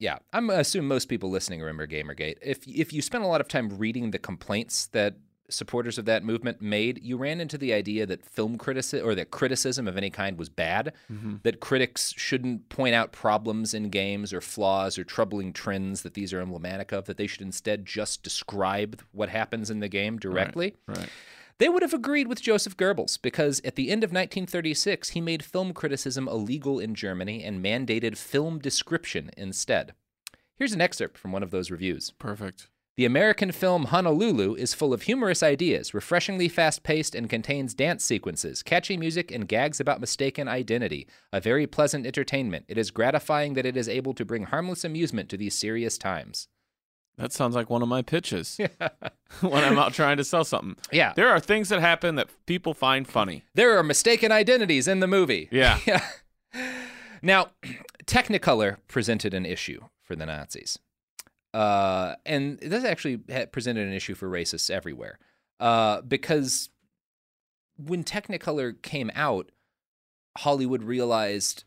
Yeah, I'm assume most people listening remember Gamergate. If if you spent a lot of time reading the complaints that supporters of that movement made, you ran into the idea that film criticism or that criticism of any kind was bad. Mm-hmm. That critics shouldn't point out problems in games or flaws or troubling trends that these are emblematic of. That they should instead just describe what happens in the game directly. Right. They would have agreed with Joseph Goebbels because at the end of 1936, he made film criticism illegal in Germany and mandated film description instead. Here's an excerpt from one of those reviews. Perfect. The American film Honolulu is full of humorous ideas, refreshingly fast paced, and contains dance sequences, catchy music, and gags about mistaken identity. A very pleasant entertainment. It is gratifying that it is able to bring harmless amusement to these serious times. That sounds like one of my pitches when I'm out trying to sell something. Yeah. There are things that happen that people find funny. There are mistaken identities in the movie. Yeah. Yeah. Now, Technicolor presented an issue for the Nazis. Uh, and this actually presented an issue for racists everywhere. Uh, because when Technicolor came out, Hollywood realized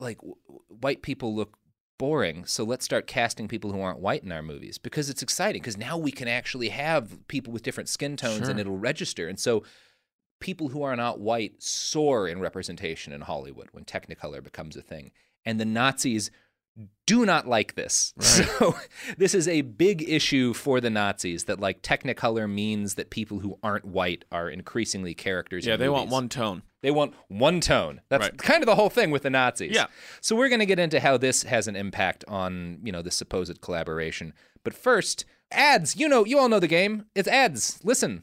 like w- white people look boring, so let's start casting people who aren't white in our movies because it's exciting because now we can actually have people with different skin tones and it'll register. And so people who are not white soar in representation in Hollywood when Technicolor becomes a thing. And the Nazis do not like this. So this is a big issue for the Nazis that like Technicolor means that people who aren't white are increasingly characters. Yeah, in they want one tone. They want one tone. That's Right. kind of the whole thing with the Nazis. Yeah. So we're going to get into how this has an impact on, you know, the supposed collaboration. But first, ads. You know, you all know the game. It's ads. Listen.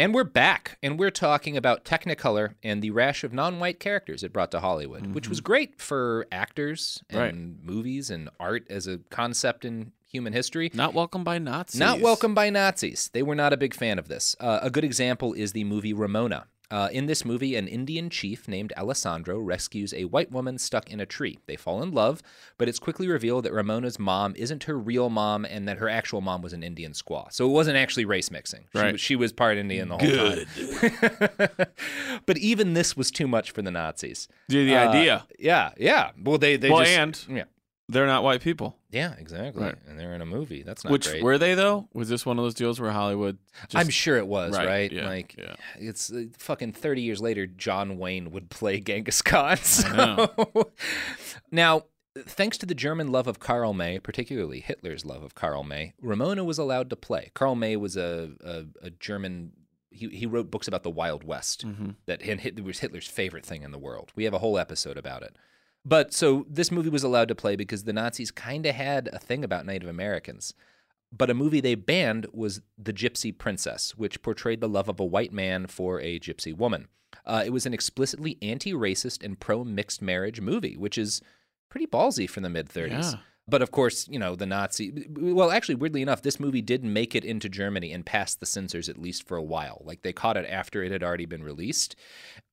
And we're back, and we're talking about Technicolor and the rash of non-white characters it brought to Hollywood, which was great for actors and Right. movies and art as a concept in human history. Not welcome by Nazis. Not welcome by Nazis. They were not a big fan of this. Uh, a good example is the movie Ramona. Uh, in this movie, an Indian chief named Alessandro rescues a white woman stuck in a tree. They fall in love, but it's quickly revealed that Ramona's mom isn't her real mom and that her actual mom was an Indian squaw. So it wasn't actually race mixing. She, Right. was, she was part Indian the whole time. but even this was too much for the Nazis. The, the Uh, idea. Yeah, yeah. Well, they, they well, just. and yeah. They're not white people. Yeah, exactly. Right. And they're in a movie. That's not Which great. were they though? Was this one of those deals where Hollywood? Just, I'm sure it was, Right, right? yeah, like, yeah. it's uh, fucking 30 years later, John Wayne would play Genghis Khan. So. now, thanks to the German love of Karl May, particularly Hitler's love of Karl May, Ramona was allowed to play. Karl May was a, a, a German. He, he wrote books about the Wild West Mm-hmm. that and was Hitler's favorite thing in the world. We have a whole episode about it. But so this movie was allowed to play because the Nazis kind of had a thing about Native Americans. But a movie they banned was The Gypsy Princess, which portrayed the love of a white man for a gypsy woman. Uh, it was an explicitly anti racist and pro mixed marriage movie, which is pretty ballsy for the mid 30s. Yeah. But of course, you know, the Nazi. Well, actually, weirdly enough, this movie did make it into Germany and passed the censors at least for a while. Like they caught it after it had already been released.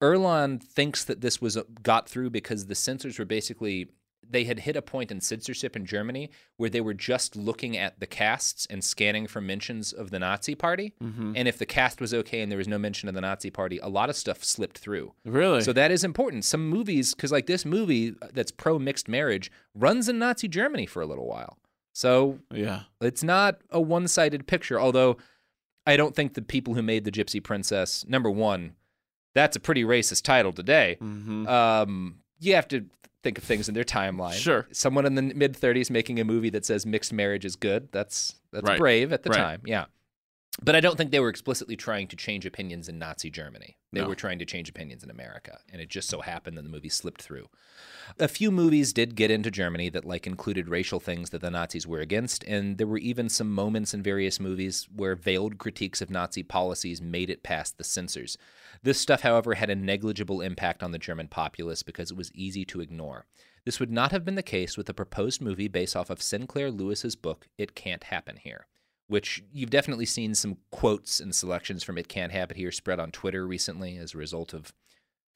Urwand thinks that this was uh, got through because the censors were basically they had hit a point in censorship in Germany where they were just looking at the casts and scanning for mentions of the Nazi Party. Mm-hmm. And if the cast was okay and there was no mention of the Nazi Party, a lot of stuff slipped through. Really? So that is important. Some movies, because like this movie that's pro mixed marriage, runs in Nazi Germany for a little while. So Yeah. it's not a one sided picture, although I don't think the people who made the Gypsy Princess, number one, that's a pretty racist title today. Mm-hmm. Um, you have to think of things in their timeline. Sure. Someone in the mid 30s making a movie that says mixed marriage is good. That's that's Right. brave at the Right. time. Yeah. But I don't think they were explicitly trying to change opinions in Nazi Germany. They No. were trying to change opinions in America, and it just so happened that the movie slipped through. A few movies did get into Germany that like included racial things that the Nazis were against, and there were even some moments in various movies where veiled critiques of Nazi policies made it past the censors. This stuff, however, had a negligible impact on the German populace because it was easy to ignore. This would not have been the case with a proposed movie based off of Sinclair Lewis's book It Can't Happen Here which you've definitely seen some quotes and selections from It Can't Happen Here spread on Twitter recently as a result of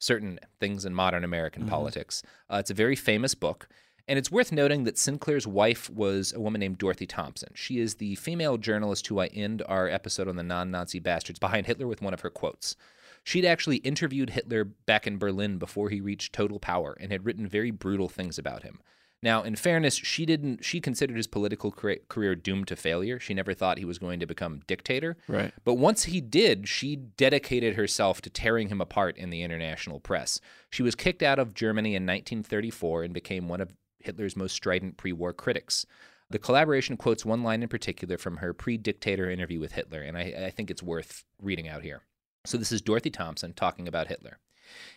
certain things in modern American Mhm. politics. Uh, it's a very famous book. And it's worth noting that Sinclair's wife was a woman named Dorothy Thompson. She is the female journalist who I end our episode on the non Nazi bastards behind Hitler with one of her quotes. She'd actually interviewed Hitler back in Berlin before he reached total power and had written very brutal things about him. Now, in fairness, she didn't. She considered his political career, doomed to failure. She never thought he was going to become dictator. Right. But once he did, she dedicated herself to tearing him apart in the international press. She was kicked out of Germany in 1934 and became one of Hitler's most strident pre-war critics. The collaboration quotes one line in particular from her pre-dictator interview with Hitler, and I, I think it's worth reading out here. So this is Dorothy Thompson talking about Hitler.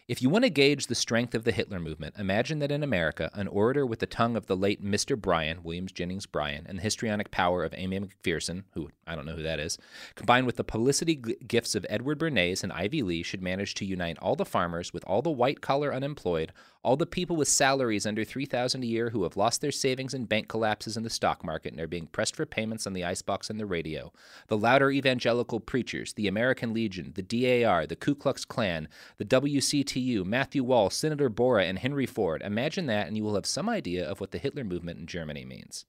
If you want to gauge the strength of the Hitler movement, imagine that in America, an orator with the tongue of the late Mr. Bryan, Williams Jennings Bryan, and the histrionic power of Aimee McPherson, who I don't know who that is, combined with the publicity gifts of Edward Bernays and Ivy Lee, should manage to unite all the farmers with all the white collar unemployed, all the people with salaries under 3000 a year who have lost their savings in bank collapses in the stock market and are being pressed for payments on the icebox and the radio, the louder evangelical preachers, the American Legion, the DAR, the Ku Klux Klan, the WCTU, Matthew Woll, Senator Borah, and Henry Ford. Imagine that, and you will have some idea of what the Hitler movement in Germany means.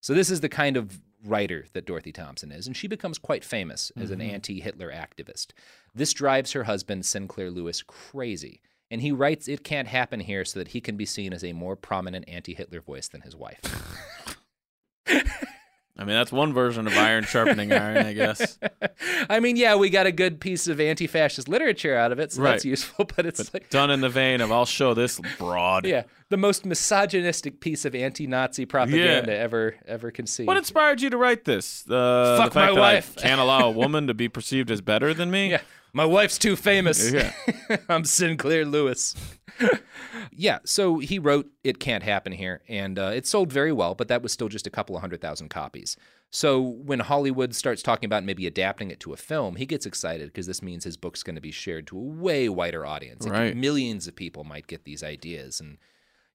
So, this is the kind of writer that Dorothy Thompson is, and she becomes quite famous as an Mhm. anti Hitler activist. This drives her husband, Sinclair Lewis, crazy. And he writes It Can't Happen Here so that he can be seen as a more prominent anti Hitler voice than his wife. I mean, that's one version of iron sharpening iron, I guess. I mean, yeah, we got a good piece of anti fascist literature out of it, so that's useful, but it's But like. done in the vein of I'll show this broad. Yeah, the most misogynistic piece of anti-Nazi propaganda ever ever conceived. What inspired you to write this? Uh, Fuck the fact my that wife. I can't allow a woman to be perceived as better than me. Yeah, my wife's too famous. Yeah. I'm Sinclair Lewis. yeah, so he wrote "It Can't Happen Here," and uh, it sold very well, but that was still just a couple of hundred thousand copies. So when Hollywood starts talking about maybe adapting it to a film, he gets excited because this means his book's going to be shared to a way wider audience. Like, Right. Millions of people might get these ideas, and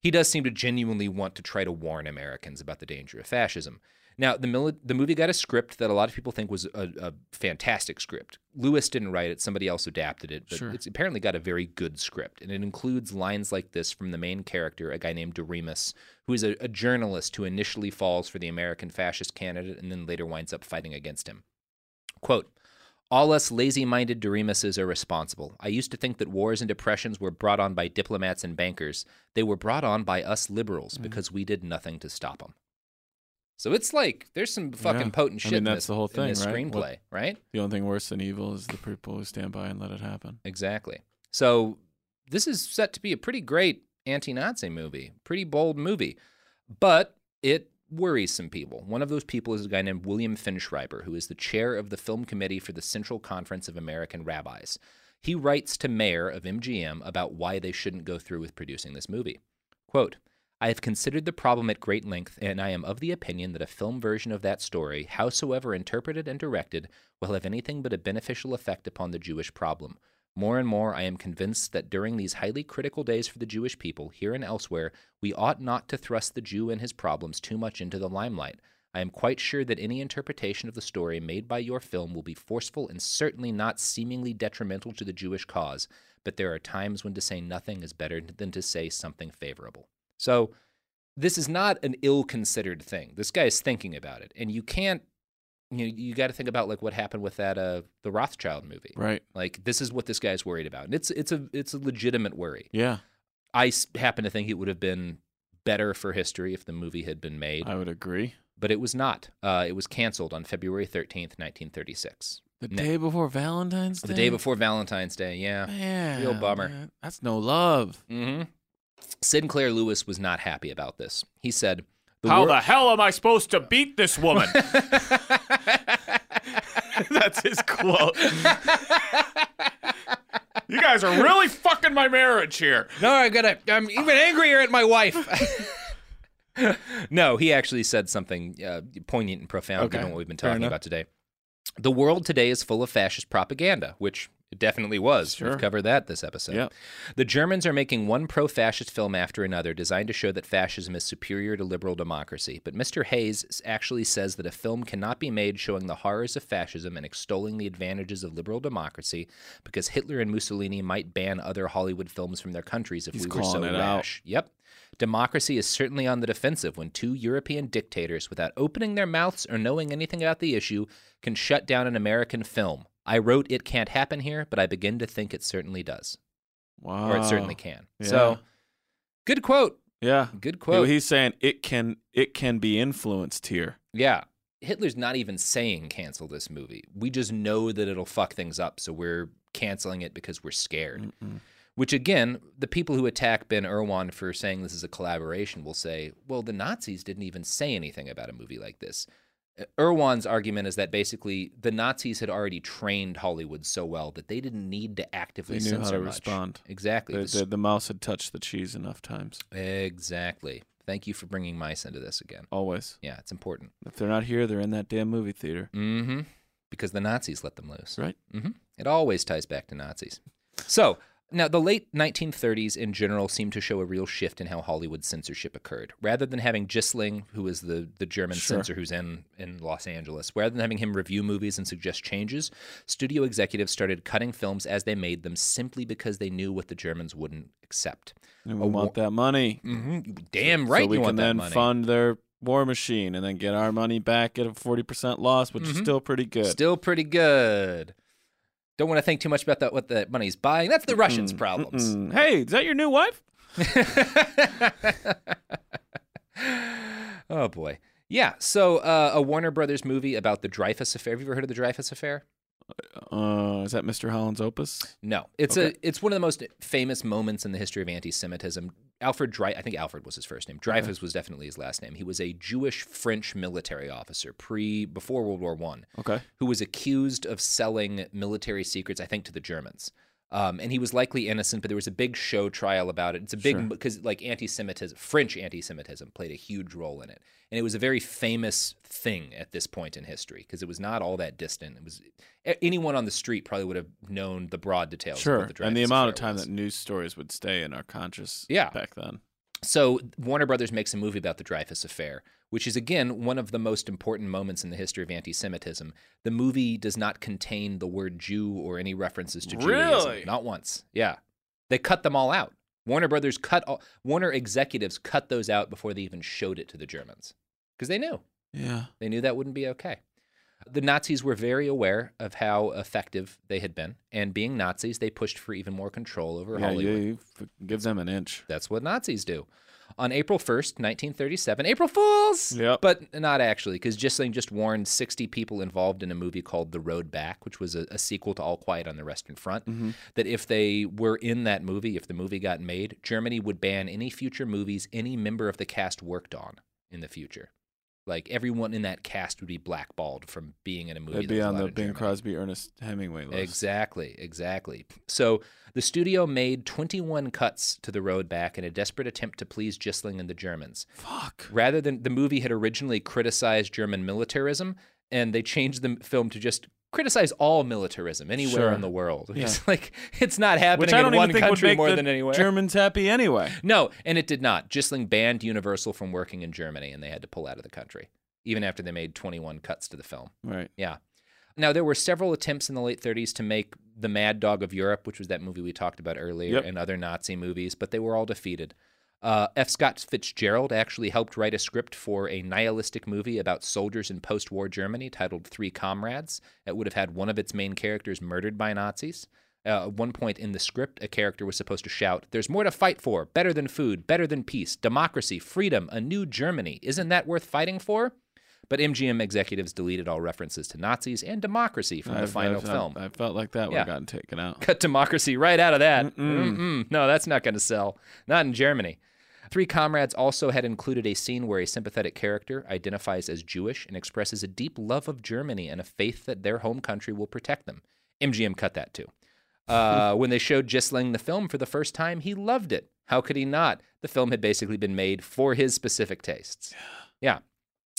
he does seem to genuinely want to try to warn Americans about the danger of fascism. Now, the the movie got a script that a lot of people think was a, a fantastic script. Lewis didn't write it; somebody else adapted it, but Sure. it's apparently got a very good script, and it includes lines like this from the main character, a guy named Doremus, who is a, a journalist who initially falls for the American fascist candidate and then later winds up fighting against him. Quote. All us lazy minded Doremuses are responsible. I used to think that wars and depressions were brought on by diplomats and bankers. They were brought on by us liberals mm-hmm. because we did nothing to stop them. So it's like there's some fucking Yeah. potent I shit mean, in this, the whole in thing, this right? screenplay, What- right? The only thing worse than evil is the people who stand by and let it happen. Exactly. So this is set to be a pretty great anti-Nazi movie, pretty bold movie, but it worries some people. One of those people is a guy named William Fineshriber, who is the chair of the film committee for the Central Conference of American Rabbis. He writes to Mayer of MGM about why they shouldn't go through with producing this movie. Quote, I have considered the problem at great length, and I am of the opinion that a film version of that story, howsoever interpreted and directed, will have anything but a beneficial effect upon the Jewish problem. More and more, I am convinced that during these highly critical days for the Jewish people, here and elsewhere, we ought not to thrust the Jew and his problems too much into the limelight. I am quite sure that any interpretation of the story made by your film will be forceful and certainly not seemingly detrimental to the Jewish cause, but there are times when to say nothing is better than to say something favorable. So, this is not an ill-considered thing. This guy is thinking about it, and you can't. You know, you got to think about like what happened with that uh the Rothschild movie. Right. Like this is what this guy's worried about, and it's it's a it's a legitimate worry. Yeah. I s- happen to think it would have been better for history if the movie had been made. I would agree. but it was not. Uh, it was canceled on February 13th, 1936. The Ne- day before Valentine's Day. The day before Valentine's Day, yeah. Man, Real bummer. man, That's no love. Mm hmm Sinclair Lewis was not happy about this. He said, the How wor- the hell am I supposed to beat this woman? That's his quote. you guys are really fucking my marriage here. No, I gotta. I'm even angrier at my wife. no, he actually said something uh, poignant and profound, Okay, given what we've been talking about today. The world today is full of fascist propaganda, which it definitely was. Sure. We've covered that this episode. Yep. The Germans are making one pro fascist film after another designed to show that fascism is superior to liberal democracy. But Mr. Hays actually says that a film cannot be made showing the horrors of fascism and extolling the advantages of liberal democracy because Hitler and Mussolini might ban other Hollywood films from their countries if He's we were so it out. rash. Yep. Democracy is certainly on the defensive when two European dictators, without opening their mouths or knowing anything about the issue, can shut down an American film. I wrote It Can't Happen Here, but I begin to think it certainly does. Wow. Or it certainly can. Yeah. So, good quote. Yeah. Good quote. He's saying it can it can be influenced here. Yeah. Hitler's not even saying cancel this movie. We just know that it'll fuck things up, so we're canceling it because we're scared. Which again, the people who attack Ben Urwand for saying this is a collaboration will say, well, the Nazis didn't even say anything about a movie like this. Urwand's argument is that basically the Nazis had already trained Hollywood so well that they didn't need to actively They knew how to much. respond. Exactly. The, The the, the mouse had touched the cheese enough times. Exactly. Thank you for bringing mice into this again. Always. Yeah, it's important. If they're not here, they're in that damn movie theater. Mm-hmm. Because the Nazis let them loose. Right. Mm-hmm. It always ties back to Nazis. So now the late 1930s in general seem to show a real shift in how Hollywood censorship occurred. Rather than having Gyssling, who is the the German Sure. censor who's in in Los Angeles, rather than having him review movies and suggest changes, studio executives started cutting films as they made them simply because they knew what the Germans wouldn't accept. And we want wa- that money. hmm Damn right, So we can want that then money. fund their war machine and then get our money back at a 40% loss, which is Mhm. still pretty good. Still pretty good. Don't want to think too much about that. What the money's buying. That's the Russians' problems. Mm. Hey, is that your new wife? oh boy. Yeah. So uh, a Warner Brothers movie about the Dreyfus affair. Have you ever heard of the Dreyfus affair? Uh, is that Mr. Holland's opus? No. It's Okay. a it's one of the most famous moments in the history of anti-Semitism. Alfred Drey I think Alfred was his first name. Dreyfus was definitely his last name. He was a Jewish French military officer pre before World War One. Okay. who was accused of selling military secrets, I think, to the Germans. Um, and he was likely innocent, but there was a big show trial about it. It's a big Sure. because like anti-Semitism, French anti-Semitism played a huge role in it, and it was a very famous thing at this point in history because it was not all that distant. It was anyone on the street probably would have known the broad details. Sure. the and the amount of time was. that news stories would stay in our conscious Yeah. back then. So Warner Brothers makes a movie about the Dreyfus Affair, which is again one of the most important moments in the history of anti-Semitism. The movie does not contain the word Jew or any references to Judaism. Really? Not once. Yeah. They cut them all out. Warner Brothers cut all, Warner executives cut those out before they even showed it to the Germans. Because they knew. Yeah. They knew that wouldn't be okay. The Nazis were very aware of how effective they had been, and being Nazis, they pushed for even more control over Yeah, Hollywood. you, give them an inch. That's what Nazis do. On April 1st, 1937, April Fools! Yep. But not actually, because Gyssling just warned 60 people involved in a movie called The Road Back, which was a, a sequel to All Quiet on the Western Front, Mm-hmm. that if they were in that movie, if the movie got made, Germany would ban any future movies any member of the cast worked on in the future. Like everyone in that cast would be blackballed from being in a movie. They'd be on the in Bing Crosby, Ernest Hemingway list. Exactly, exactly. So the studio made 21 cuts to the road back in a desperate attempt to please Gyssling and the Germans. Fuck. Rather than the movie had originally criticized German militarism, and they changed the film to just criticize all militarism anywhere Sure. in the world. Yeah. It's like it's not happening Which I don't in one think would country make more the than anywhere. Germans happy anyway. No, and it did not. Gyssling banned Universal from working in Germany, and they had to pull out of the country, even after they made 21 cuts to the film. Right. Yeah. Now, there were several attempts in the late 30s to make The Mad Dog of Europe, which was that movie we talked about earlier, Yep. and other Nazi movies, but they were all defeated. Uh, F. Scott Fitzgerald actually helped write a script for a nihilistic movie about soldiers in post war Germany titled Three Comrades. It would have had one of its main characters murdered by Nazis. Uh, at one point in the script, a character was supposed to shout, There's more to fight for, better than food, better than peace, democracy, freedom, a new Germany. Isn't that worth fighting for? But MGM executives deleted all references to Nazis and democracy from the I've- final I've- film. I felt like that would Yeah. have gotten taken out. Cut democracy right out of that. Mm-mm. No, that's not going to sell. Not in Germany. Three Comrades also had included a scene where a sympathetic character identifies as Jewish and expresses a deep love of Germany and a faith that their home country will protect them. MGM cut that too. Uh, when they showed Gyssling the film for the first time, he loved it. How could he not? The film had basically been made for his specific tastes. Yeah.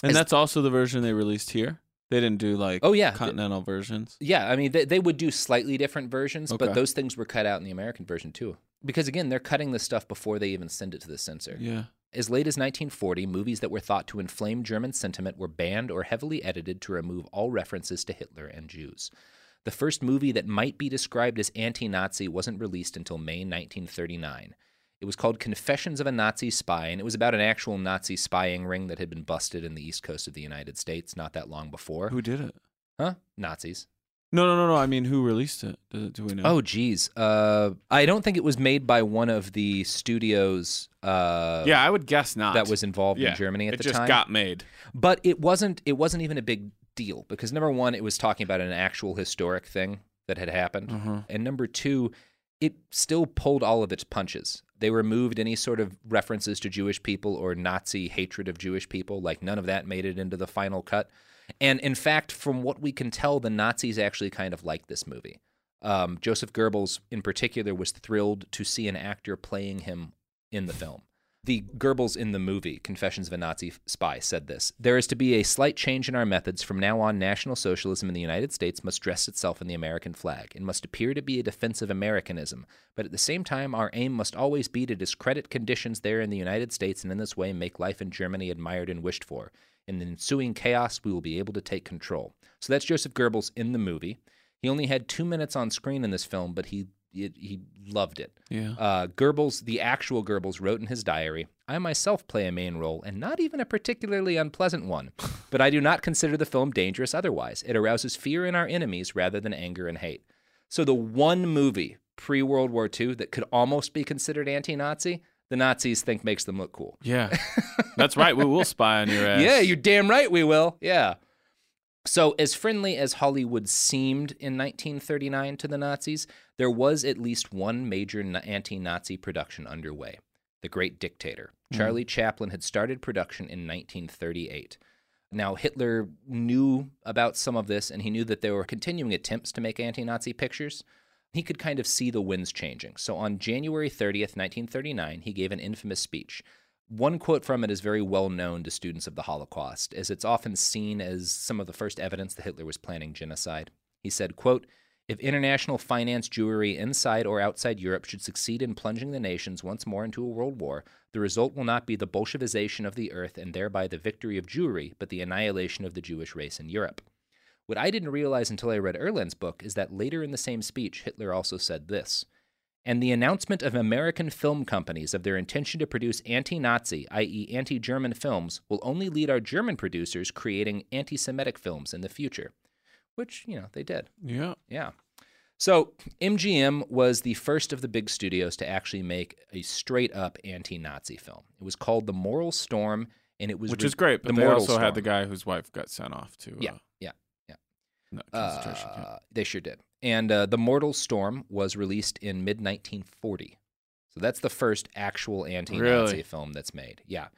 And As- that's also the version they released here. They didn't do like Oh, yeah. continental versions. Yeah, I mean, they, they would do slightly different versions, Okay. but those things were cut out in the American version too. Because again, they're cutting this stuff before they even send it to the censor. Yeah. As late as 1940, movies that were thought to inflame German sentiment were banned or heavily edited to remove all references to Hitler and Jews. The first movie that might be described as anti Nazi wasn't released until May 1939. It was called Confessions of a Nazi Spy, and it was about an actual Nazi spying ring that had been busted in the east coast of the United States not that long before. Who did it? Huh? Nazis. No, no, no, no. I mean, who released it? Do, do we know? Oh, geez. Uh, I don't think it was made by one of the studios. Uh, yeah, I would guess not. that was involved Yeah, in Germany at it the just time. got made. but it wasn't. It wasn't even a big deal because number one, it was talking about an actual historic thing that had happened, Uh-huh. and number two, it still pulled all of its punches. They removed any sort of references to Jewish people or Nazi hatred of Jewish people. Like none of that made it into the final cut. And in fact, from what we can tell, the Nazis actually kind of liked this movie. Um, Joseph Goebbels, in particular, was thrilled to see an actor playing him in the film. The Goebbels in the movie, Confessions of a Nazi Spy, said this There is to be a slight change in our methods. From now on, National Socialism in the United States must dress itself in the American flag and must appear to be a defensive Americanism. But at the same time, our aim must always be to discredit conditions there in the United States and in this way make life in Germany admired and wished for. In the ensuing chaos, we will be able to take control. So that's Joseph Goebbels in the movie. He only had two minutes on screen in this film, but he he, he loved it. Yeah. Uh, Goebbels, the actual Goebbels, wrote in his diary, I myself play a main role, and not even a particularly unpleasant one. But I do not consider the film dangerous otherwise. It arouses fear in our enemies rather than anger and hate. So the one movie pre World War II that could almost be considered anti Nazi, the Nazis think makes them look cool. Yeah. That's right. We will spy on your ass. Yeah, you're damn right we will. Yeah. So, as friendly as Hollywood seemed in 1939 to the Nazis, there was at least one major anti Nazi production underway The Great Dictator. Mm-hmm. Charlie Chaplin had started production in 1938. Now, Hitler knew about some of this, and he knew that there were continuing attempts to make anti Nazi pictures. He could kind of see the winds changing. So, on January 30th, 1939, he gave an infamous speech. One quote from it is very well known to students of the Holocaust, as it's often seen as some of the first evidence that Hitler was planning genocide. He said, quote, if international finance Jewry inside or outside Europe should succeed in plunging the nations once more into a world war, the result will not be the Bolshevization of the earth and thereby the victory of Jewry, but the annihilation of the Jewish race in Europe. What I didn't realize until I read Urwand's book is that later in the same speech, Hitler also said this and the announcement of American film companies of their intention to produce anti Nazi, i.e., anti German films, will only lead our German producers creating anti Semitic films in the future. Which, you know, they did. Yeah. Yeah. So, MGM was the first of the big studios to actually make a straight up anti Nazi film. It was called The Mortal Storm, and it was. Which re- is great, but the they also had the guy whose wife got sent off to Yeah, uh, yeah, yeah. no, concentration camp. Uh, they sure did. And uh, The Mortal Storm was released in mid 1940. So that's the first actual anti Nazi Really? film that's made. Yeah.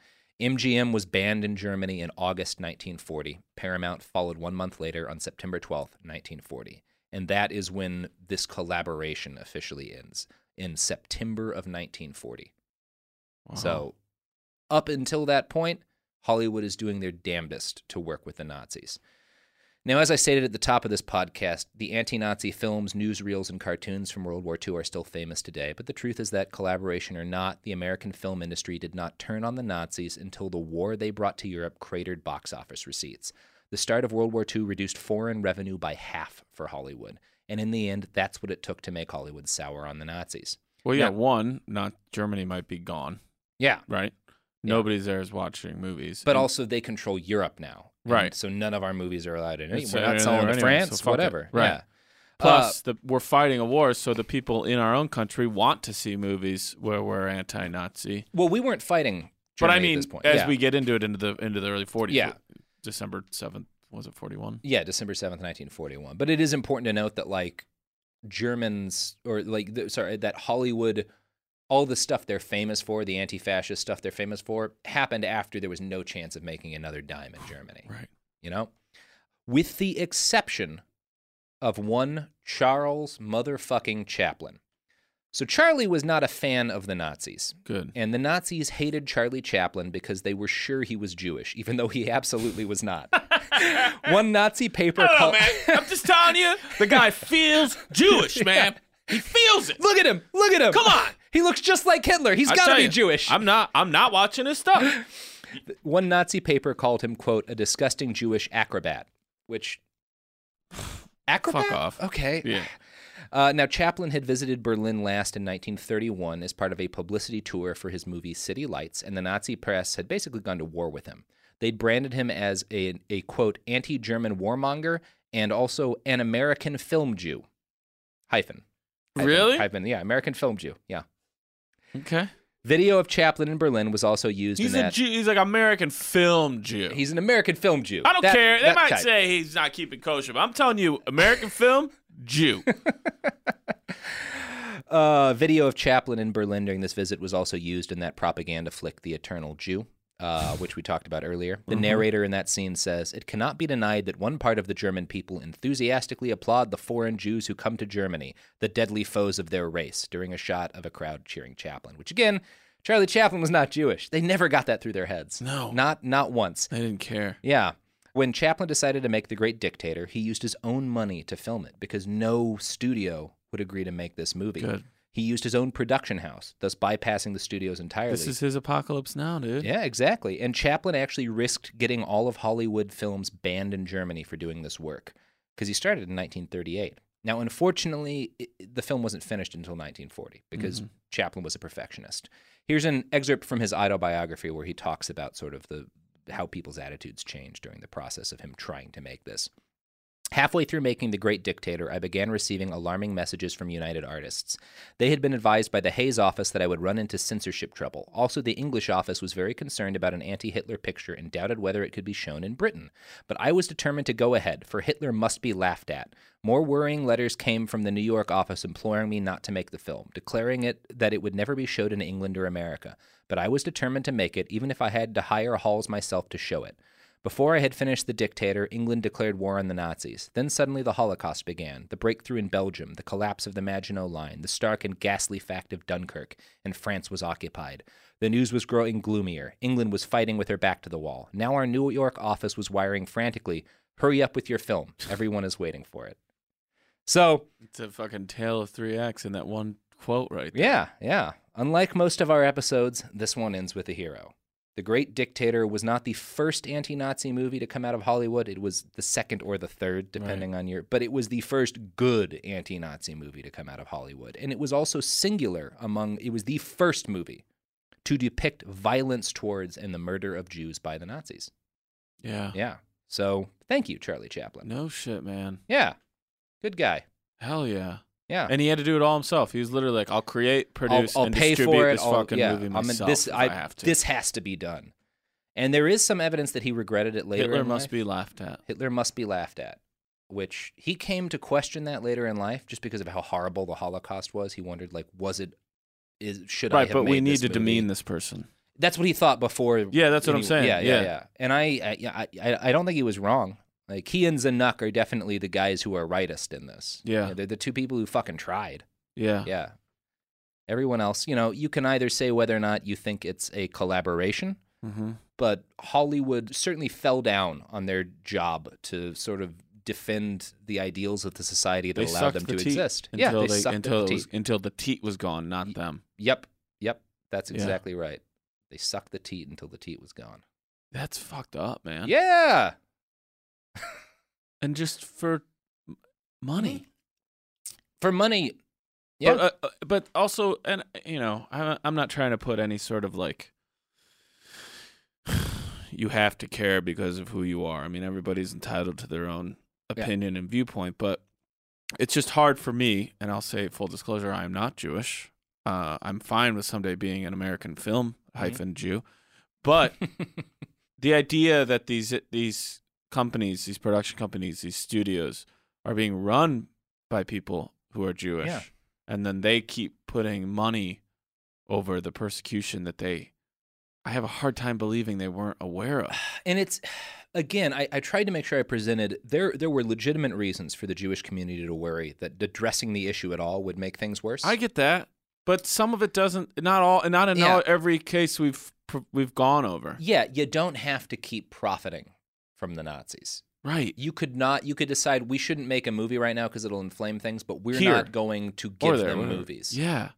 MGM was banned in Germany in August 1940. Paramount followed one month later on September 12th, 1940. And that is when this collaboration officially ends in September of 1940. So, up until that point, Hollywood is doing their damnedest to work with the Nazis. Now, as I stated at the top of this podcast, the anti Nazi films, newsreels, and cartoons from World War II are still famous today. But the truth is that, collaboration or not, the American film industry did not turn on the Nazis until the war they brought to Europe cratered box office receipts. The start of World War II reduced foreign revenue by half for Hollywood. And in the end, that's what it took to make Hollywood sour on the Nazis. Well, yeah, Now- one, not Germany might be gone, Yeah. right? Nobody's there is watching movies. But And- also, they control Europe now. Right. So none of our movies are allowed in. We're uh, not selling to anyway, so France, it. whatever. Right. Yeah. Plus, Uh, the, we're fighting a war, so the people in our own country want to see movies where we're anti-Nazi. well, we weren't fighting. but I mean, at this point. as yeah. we get into it into the into the early 40s, Yeah. December seventh. Was it forty one? Yeah, December 7th, 1941. But it is important to note that like Germans or like the, sorry, that Hollywood all the stuff they're famous for, the anti-fascist stuff they're famous for, happened after there was no chance of making another dime in Germany. Right. You know? With the exception of one Charles motherfucking Chaplin. So Charlie was not a fan of the Nazis. Good. And the Nazis hated Charlie Chaplin because they were sure he was Jewish, even though he absolutely was not. One Nazi paper I know, called- man. I'm just telling you, the guy feels Jewish, man. He feels it. Look at him. Look at him. Come on. He looks just like Hitler. He's got to be you, Jewish. I'm not. I'm not watching his stuff. One Nazi paper called him, quote, a disgusting Jewish acrobat, which. Acrobat? Fuck off. Okay. Yeah. Uh, now, Chaplin had visited Berlin last in 1931 as part of a publicity tour for his movie City Lights, and the Nazi press had basically gone to war with him. They'd branded him as a, a quote, anti German warmonger and also an American film Jew. Hyphen. Hyphen. Really? Hyphen. Yeah, American film Jew. Yeah. Okay. Video of Chaplin in Berlin was also used He's in a that. Jew. He's like American film Jew. He's an American film Jew. I don't That- care. They that might type. say he's not keeping kosher, but I'm telling you, American film Jew. Uh, video of Chaplin in Berlin during this visit was also used in that propaganda flick, The Eternal Jew, uh, which we talked about earlier. The Mhm. narrator in that scene says, It cannot be denied that one part of the German people enthusiastically applaud the foreign Jews who come to Germany, the deadly foes of their race, during a shot of a crowd cheering Chaplin, which again, Charlie Chaplin was not Jewish. They never got that through their heads. No. Not not once. They didn't care. Yeah. When Chaplin decided to make The Great Dictator, he used his own money to film it because no studio would agree to make this movie. Good. He used his own production house, thus bypassing the studios entirely. This is his apocalypse now, dude. yeah, exactly. And Chaplin actually risked getting all of Hollywood films banned in Germany for doing this work because he started in 1938. Now, unfortunately, i the film wasn't finished until 1940 because Mhm. Chaplin was a perfectionist. Here's an excerpt from his autobiography where he talks about sort of the how people's attitudes changed during the process of him trying to make this. Halfway through making The Great Dictator, I began receiving alarming messages from United Artists. They had been advised by the Hays office that I would run into censorship trouble. Also, the English office was very concerned about an anti Hitler picture and doubted whether it could be shown in Britain. But I was determined to go ahead, for Hitler must be laughed at. More worrying letters came from the New York office imploring me not to make the film, declaring it that it would never be showed in England or America. But I was determined to make it, even if I had to hire halls myself to show it. Before I had finished The Dictator, England declared war on the Nazis. Then suddenly the Holocaust began, the breakthrough in Belgium, the collapse of the Maginot Line, the stark and ghastly fact of Dunkirk, and France was occupied. The news was growing gloomier. England was fighting with her back to the wall. Now our New York office was wiring frantically, Hurry up with your film. Everyone is waiting for it. So, It's a fucking tale of three acts in that one quote right there. yeah, yeah. Unlike most of our episodes, this one ends with a hero. The Great Dictator was not the first anti Nazi movie to come out of Hollywood. It was the second or the third, depending on your. But it was the first good anti Nazi movie to come out of Hollywood. And it was also singular among. It was the first movie to depict violence towards and the murder of Jews by the Nazis. Yeah. Yeah. So thank you, Charlie Chaplin. No shit, man. Yeah. Good guy. Hell yeah. Yeah. And he had to do it all himself. He was literally like, "I'll create, produce, I'll, I'll and pay distribute for it. this I'll- fucking yeah, movie I mean, myself this I, I, have to." this has to be done. And there is some evidence that he regretted it later. Hitler must life. be laughed at. Hitler must be laughed at, which he came to question that later in life, just because of how horrible the Holocaust was. He wondered, like, was it? Is should I Right, but we need to movie? demean this person. That's what he thought before. Yeah, that's what I'm saying. Yeah, yeah, Yeah. yeah. And I, I, I- I don't think he was wrong. Like he and Zanuck are definitely the guys who are rightest in this. Yeah. they're the two people who fucking tried. Yeah. Yeah. Everyone else, you know, you can either say whether or not you think it's a collaboration, Mm-hmm. but Hollywood certainly fell down on their job to sort of defend the ideals of the society that They allowed them the to exist. until yeah, they, they, sucked until the was, teat. until the teat was gone, not them. Yep, yep, that's Yeah. exactly right. They sucked the teat until the teat was gone. That's fucked up, man. Yeah, And just for money. for money. Yeah, But, uh, uh, but also, and you know, I'm, I'm not trying to put any sort of like you have to care because of who you are. I mean, everybody's entitled to their own Yeah. opinion and viewpoint, but it's just hard for me. And I'll say full disclosure: I am not Jewish. Uh, I'm fine with someday being an American film Mm-hmm. hyphen Jew, but the idea that these these companies, these production companies, these studios are being run by people who are Jewish, Yeah. and then they keep putting money over the persecution that they. I have a hard time believing they weren't aware of. and it's again I, I tried to make sure i presented there there were legitimate reasons for the jewish community to worry that addressing the issue at all would make things worse I get that, but some of it doesn't. Not all. And not in Yeah. all, every case we've we've gone over. yeah you don't have to keep profiting from the nazis Right. you could not you could decide we shouldn't make a movie right now because it'll inflame things but we're Here. not going to give there, them movies Yeah.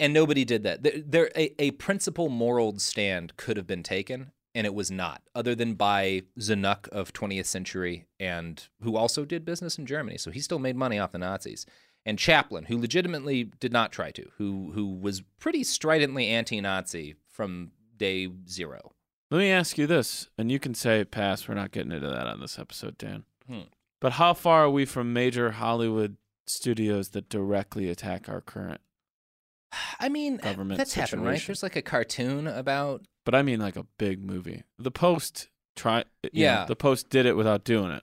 and nobody did that there, there a, a principal moral stand could have been taken and it was not other than by Zanuck of 20th century and who also did business in Germany so he still made money off the Nazis and Chaplin who legitimately did not try to who who was pretty stridently anti-Nazi from day 0 Let me ask you this, and you can say pass. We're not getting into that on this episode, Dan. Hmm. But how far are we from major Hollywood studios that directly attack our current? I mean Government that's happened right there's like a cartoon about But I mean, like a big movie. The Post try. you know, Yeah. the Post did it without doing it.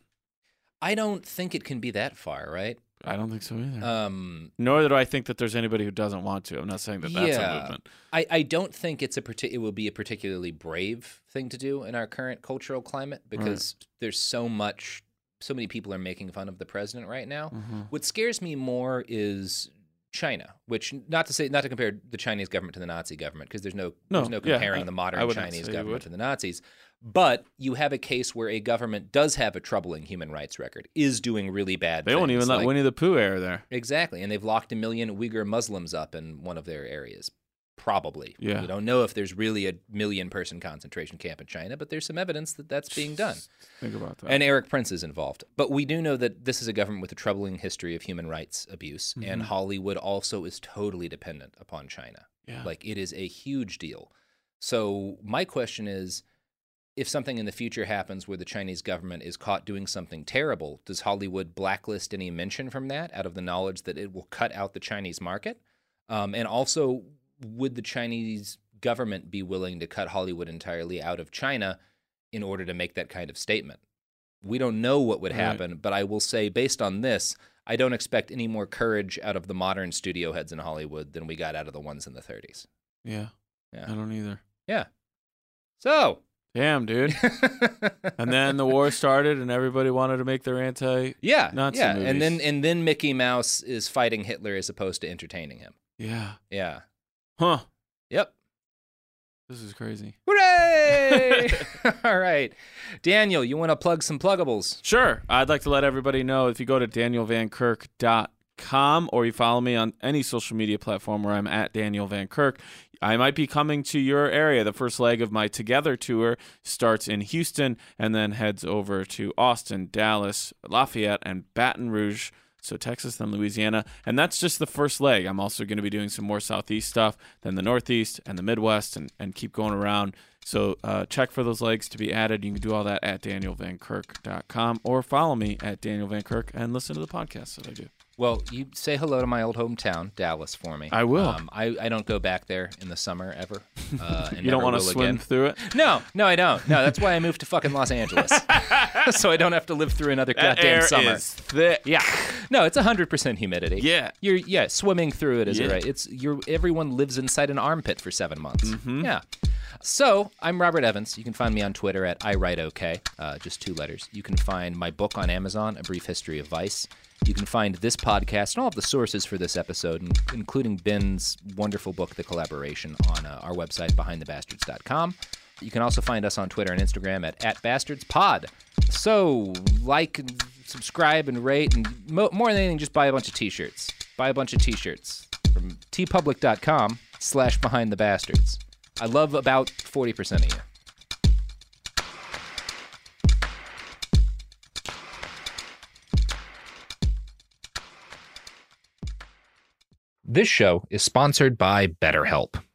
I don't think it can be that far right I don't think so either. um Nor do I think that there's anybody who doesn't want to. I'm not saying that that's Yeah. a movement. I, I don't think it's a parti- it will be a particularly brave thing to do in our current cultural climate because there's so much so many people are making fun of the president right now. Mm-hmm. What scares me more is China, which not to say not to compare the Chinese government to the Nazi government because there's no, No, there's no yeah, comparing I- the modern Chinese government to the Nazis. But you have a case where a government does have a troubling human rights record, is doing really bad. They won't even let like- Winnie the Pooh air there. Exactly, and they've locked a million Uyghur Muslims up in one of their areas. Probably. Yeah. We don't know if there's really a million person concentration camp in China, but there's some evidence that that's being done. Think about that. And Erik Prince is involved. But we do know that this is a government with a troubling history of human rights abuse, and Mhm. Hollywood also is totally dependent upon China. Yeah. Like it is a huge deal. So my question is if something in the future happens where the Chinese government is caught doing something terrible, does Hollywood blacklist any mention from that out of the knowledge that it will cut out the Chinese market? Um, and also, would the Chinese government be willing to cut Hollywood entirely out of China in order to make that kind of statement? We don't know what would Right. happen, but I will say, based on this, I don't expect any more courage out of the modern studio heads in Hollywood than we got out of the ones in the 30s. yeah. Yeah. I don't either. Yeah. So, Damn, dude. and then the war started, and everybody wanted to make their anti. yeah, Nazi yeah, and then and then Mickey Mouse is fighting Hitler as opposed to entertaining him. Yeah. Yeah. Huh. Yep. This is crazy. Hooray! All right, Daniel, you want to plug some pluggables? Sure. I'd like to let everybody know if you go to danielvankirk.com or you follow me on any social media platform where I'm at Daniel Van Kirk, I might be coming to your area. The first leg of my Together tour starts in Houston and then heads over to Austin, Dallas, Lafayette, and Baton Rouge. So Texas, then Louisiana. And that's just the first leg. I'm also going to be doing some more Southeast stuff, then the Northeast and the Midwest, and, and keep going around. So uh, check for those legs to be added. You can do all that at danielvankirk.com or follow me at Daniel Van Kirk and listen to the podcast that I do. Well, you say hello to my old hometown, Dallas, for me. I will. Um, I, I don't go back there in the summer ever. Uh, and you don't want to swim through it? No, no, I don't. No, that's why I moved to fucking Los Angeles, so I don't have to live through another That goddamn air summer. is thick. Yeah, no, it's hundred percent humidity. Yeah. you're yeah swimming through it is Yeah. right. It's you're everyone lives inside an armpit for seven months. Mm-hmm. Yeah. So I'm Robert Evans. You can find me on Twitter at I write okay, uh, just two letters. You can find my book on Amazon, A Brief History of Vice. You can find this podcast and all of the sources for this episode, including Ben's wonderful book, The Collaboration, on uh, our website, behindthebastards.com. You can also find us on Twitter and Instagram at, at bastardspod. So, like, subscribe, and rate, and mo- more than anything, just buy a bunch of t-shirts. Buy a bunch of t-shirts from teepublic.com slash behind the bastards. I love about 40% of you. This show is sponsored by BetterHelp.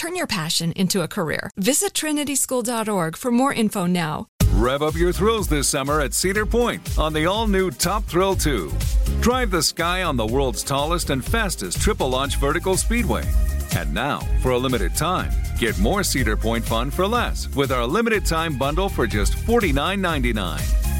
Turn your passion into a career. Visit trinityschool.org for more info now. Rev up your thrills this summer at Cedar Point on the all new Top Thrill 2. Drive the sky on the world's tallest and fastest triple launch vertical speedway. And now, for a limited time, get more Cedar Point fun for less with our limited time bundle for just $49.99.